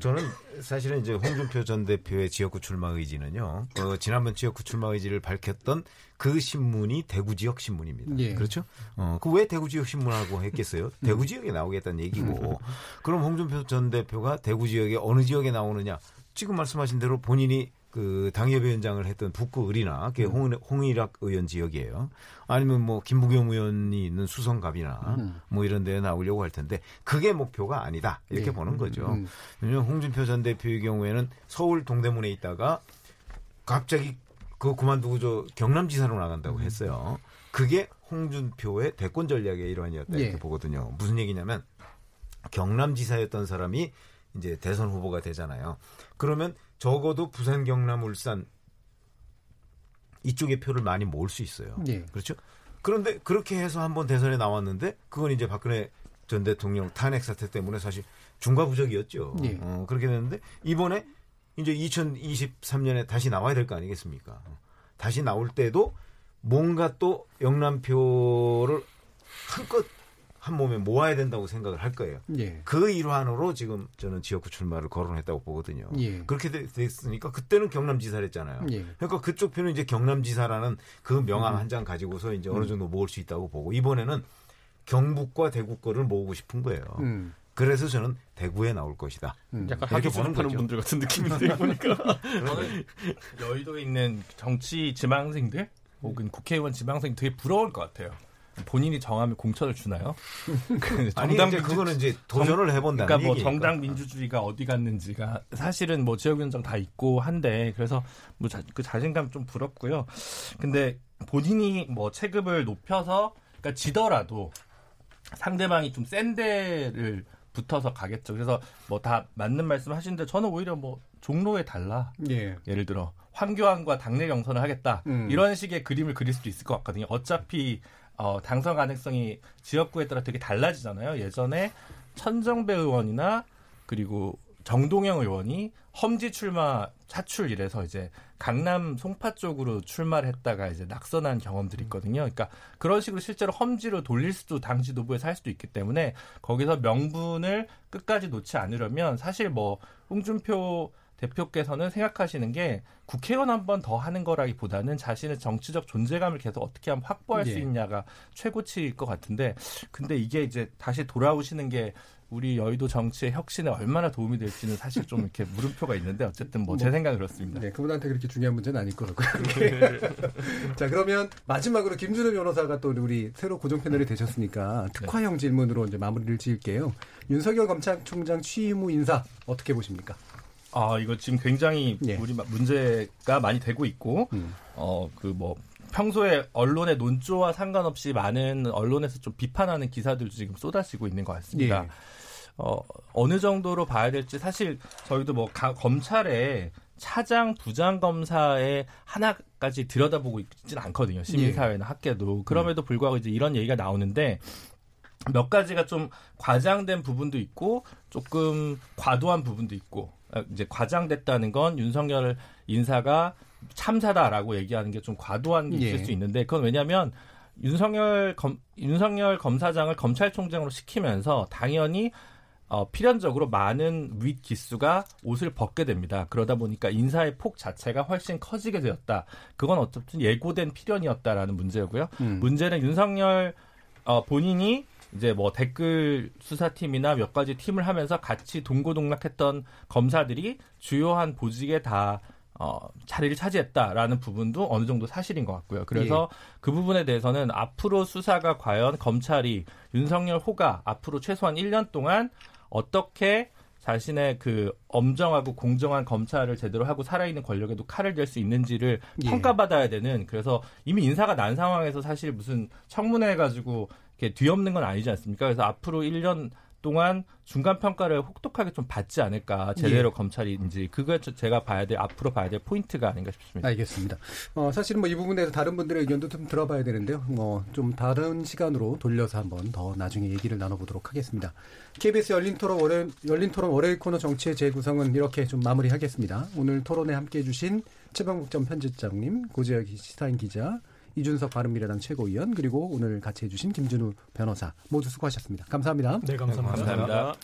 저는 사실은 이제 홍준표 전 대표의 지역구 출마 의지는요. 어, 지난번 지역구 출마 의지를 밝혔던 그 신문이 대구 지역 신문입니다. 예. 그렇죠? 어, 그 왜 대구 지역 신문하고 했겠어요? 음. 대구 지역에 나오겠다는 얘기고. 그럼 홍준표 전 대표가 대구 지역에 어느 지역에 나오느냐? 지금 말씀하신 대로 본인이 그 당협위원장을 했던 북구 을이나 음. 홍일학 의원 지역이에요. 아니면 뭐 김부겸 의원이 있는 수성갑이나 음. 뭐 이런 데에 나오려고 할 텐데 그게 목표가 아니다 이렇게 네. 보는 거죠. 음. 왜냐면 홍준표 전 대표의 경우에는 서울 동대문에 있다가 갑자기 그거 그만두고 저 경남지사로 나간다고 음. 했어요. 그게 홍준표의 대권 전략의 일환이었다 이렇게 네. 보거든요. 무슨 얘기냐면 경남지사였던 사람이 이제 대선 후보가 되잖아요. 그러면 적어도 부산, 경남, 울산 이쪽에 표를 많이 모을 수 있어요. 네. 그렇죠? 그런데 그렇게 해서 한번 대선에 나왔는데 그건 이제 박근혜 전 대통령 탄핵 사태 때문에 사실 중과부적이었죠. 네. 어, 그렇게 됐는데 이번에 이제 2023년에 다시 나와야 될 거 아니겠습니까? 다시 나올 때도 뭔가 또 영남표를 한껏 한 몸에 모아야 된다고 생각을 할 거예요. 예. 그 일환으로 지금 저는 지역구 출마를 거론했다고 보거든요. 예. 그렇게 됐으니까 그때는 경남지사를 했잖아요. 예. 그러니까 그쪽 표는 이제 경남지사라는 그 명함 음. 한장 가지고서 이제 어느 음. 정도 모을 수 있다고 보고 이번에는 경북과 대구 거를 모으고 싶은 거예요. 음. 그래서 저는 대구에 나올 것이다. 음. 약간 하기 보는 분들 같은 느낌인데 보니까 여의도에 있는 정치 지망생들 혹은 국회의원 지망생 되게 부러울 것 같아요. 본인이 정하면 공천을 주나요? 아니 정당 이제 그거는 이제 도전을 해본다. 그러니까 뭐 정당 민주주의가 어디 갔는지가 사실은 뭐 지역위원장 다 있고 한데 그래서 뭐 그 자신감 좀 부럽고요. 근데 본인이 뭐 체급을 높여서 그러니까 지더라도 상대방이 좀 센 데를 붙어서 가겠죠. 그래서 뭐 다 맞는 말씀 하시는데 저는 오히려 뭐 종로에 달라. 예. 예를 들어 황교안과 당내 경선을 하겠다. 음. 이런 식의 그림을 그릴 수도 있을 것 같거든요. 어차피 어, 당선 가능성이 지역구에 따라 되게 달라지잖아요. 예전에 천정배 의원이나 그리고 정동영 의원이 험지 출마 차출 이래서 이제 강남 송파 쪽으로 출마를 했다가 이제 낙선한 경험들이 있거든요. 그러니까 그런 식으로 실제로 험지로 돌릴 수도 당시 노부에서 할 수도 있기 때문에 거기서 명분을 끝까지 놓지 않으려면 사실 뭐 홍준표 대표께서는 생각하시는 게 국회의원 한 번 더 하는 거라기보다는 자신의 정치적 존재감을 계속 어떻게 하면 확보할 예. 수 있냐가 최고치일 것 같은데 근데 이게 이제 다시 돌아오시는 게 우리 여의도 정치의 혁신에 얼마나 도움이 될지는 사실 좀 이렇게 물음표가 있는데 어쨌든 뭐제 뭐, 생각은 그렇습니다. 네, 그분한테 그렇게 중요한 문제는 아닐 거라고요. 자, 그러면 마지막으로 김준호 변호사가 또 우리 새로 고정 패널이 되셨으니까 특화형 질문으로 이제 마무리를 지을게요. 윤석열 검찰총장 취임 후 인사 어떻게 보십니까? 아, 이거 지금 굉장히 예. 우리 문제가 많이 되고 있고, 음. 어, 그 뭐, 평소에 언론의 논조와 상관없이 많은 언론에서 좀 비판하는 기사들도 지금 쏟아지고 있는 것 같습니다. 예. 어, 어느 정도로 봐야 될지 사실 저희도 뭐 가, 검찰의 차장, 부장 검사의 하나까지 들여다보고 있지는 않거든요. 시민사회나 예. 학계도. 그럼에도 불구하고 이제 이런 얘기가 나오는데 몇 가지가 좀 과장된 부분도 있고 조금 과도한 부분도 있고 어, 이제 과장됐다는 건 윤석열 인사가 참사다라고 얘기하는 게 좀 과도한 게 있을 예. 수 있는데 그건 왜냐하면 윤석열 검 윤석열 검사장을 검찰총장으로 시키면서 당연히 어, 필연적으로 많은 윗 기수가 옷을 벗게 됩니다. 그러다 보니까 인사의 폭 자체가 훨씬 커지게 되었다. 그건 어쨌든 예고된 필연이었다라는 문제고요. 음. 문제는 윤석열 어, 본인이 이제 뭐 댓글 수사팀이나 몇 가지 팀을 하면서 같이 동고동락했던 검사들이 주요한 보직에 다 어, 자리를 차지했다라는 부분도 어느 정도 사실인 것 같고요. 그래서 예. 그 부분에 대해서는 앞으로 수사가 과연 검찰이 윤석열 호가 앞으로 최소한 1년 동안 어떻게 자신의 그 엄정하고 공정한 검찰을 제대로 하고 살아있는 권력에도 칼을 댈 수 있는지를 예. 평가받아야 되는 그래서 이미 인사가 난 상황에서 사실 무슨 청문회 가지고 이렇게 뒤엎는 건 아니지 않습니까? 그래서 앞으로 1년 동안 중간 평가를 혹독하게 좀 받지 않을까 제대로 예. 검찰인지 그거 제가 봐야 될 앞으로 봐야 될 포인트가 아닌가 싶습니다. 알겠습니다. 어, 사실은 뭐 이 부분에서 다른 분들의 의견도 좀 들어봐야 되는데요. 뭐 좀 다른 시간으로 돌려서 한번 더 나중에 얘기를 나눠보도록 하겠습니다. KBS 열린 토론 월요일 열린 토론 월요일 코너 정치의 재구성은 이렇게 좀 마무리하겠습니다. 오늘 토론에 함께해주신 최방국전 편집장님, 고재혁 시사인 기자, 이준석 바른미래당 최고위원 그리고 오늘 같이 해주신 김준우 변호사 모두 수고하셨습니다. 감사합니다. 네, 감사합니다. 네, 감사합니다.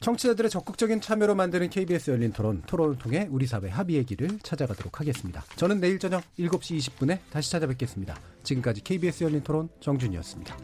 청취자들의 적극적인 참여로 만드는 KBS 열린 토론, 토론을 통해 우리 사회 합의의 길을 찾아가도록 하겠습니다. 저는 내일 저녁 7시 20분에 다시 찾아뵙겠습니다. 지금까지 KBS 열린 토론 정준이었습니다.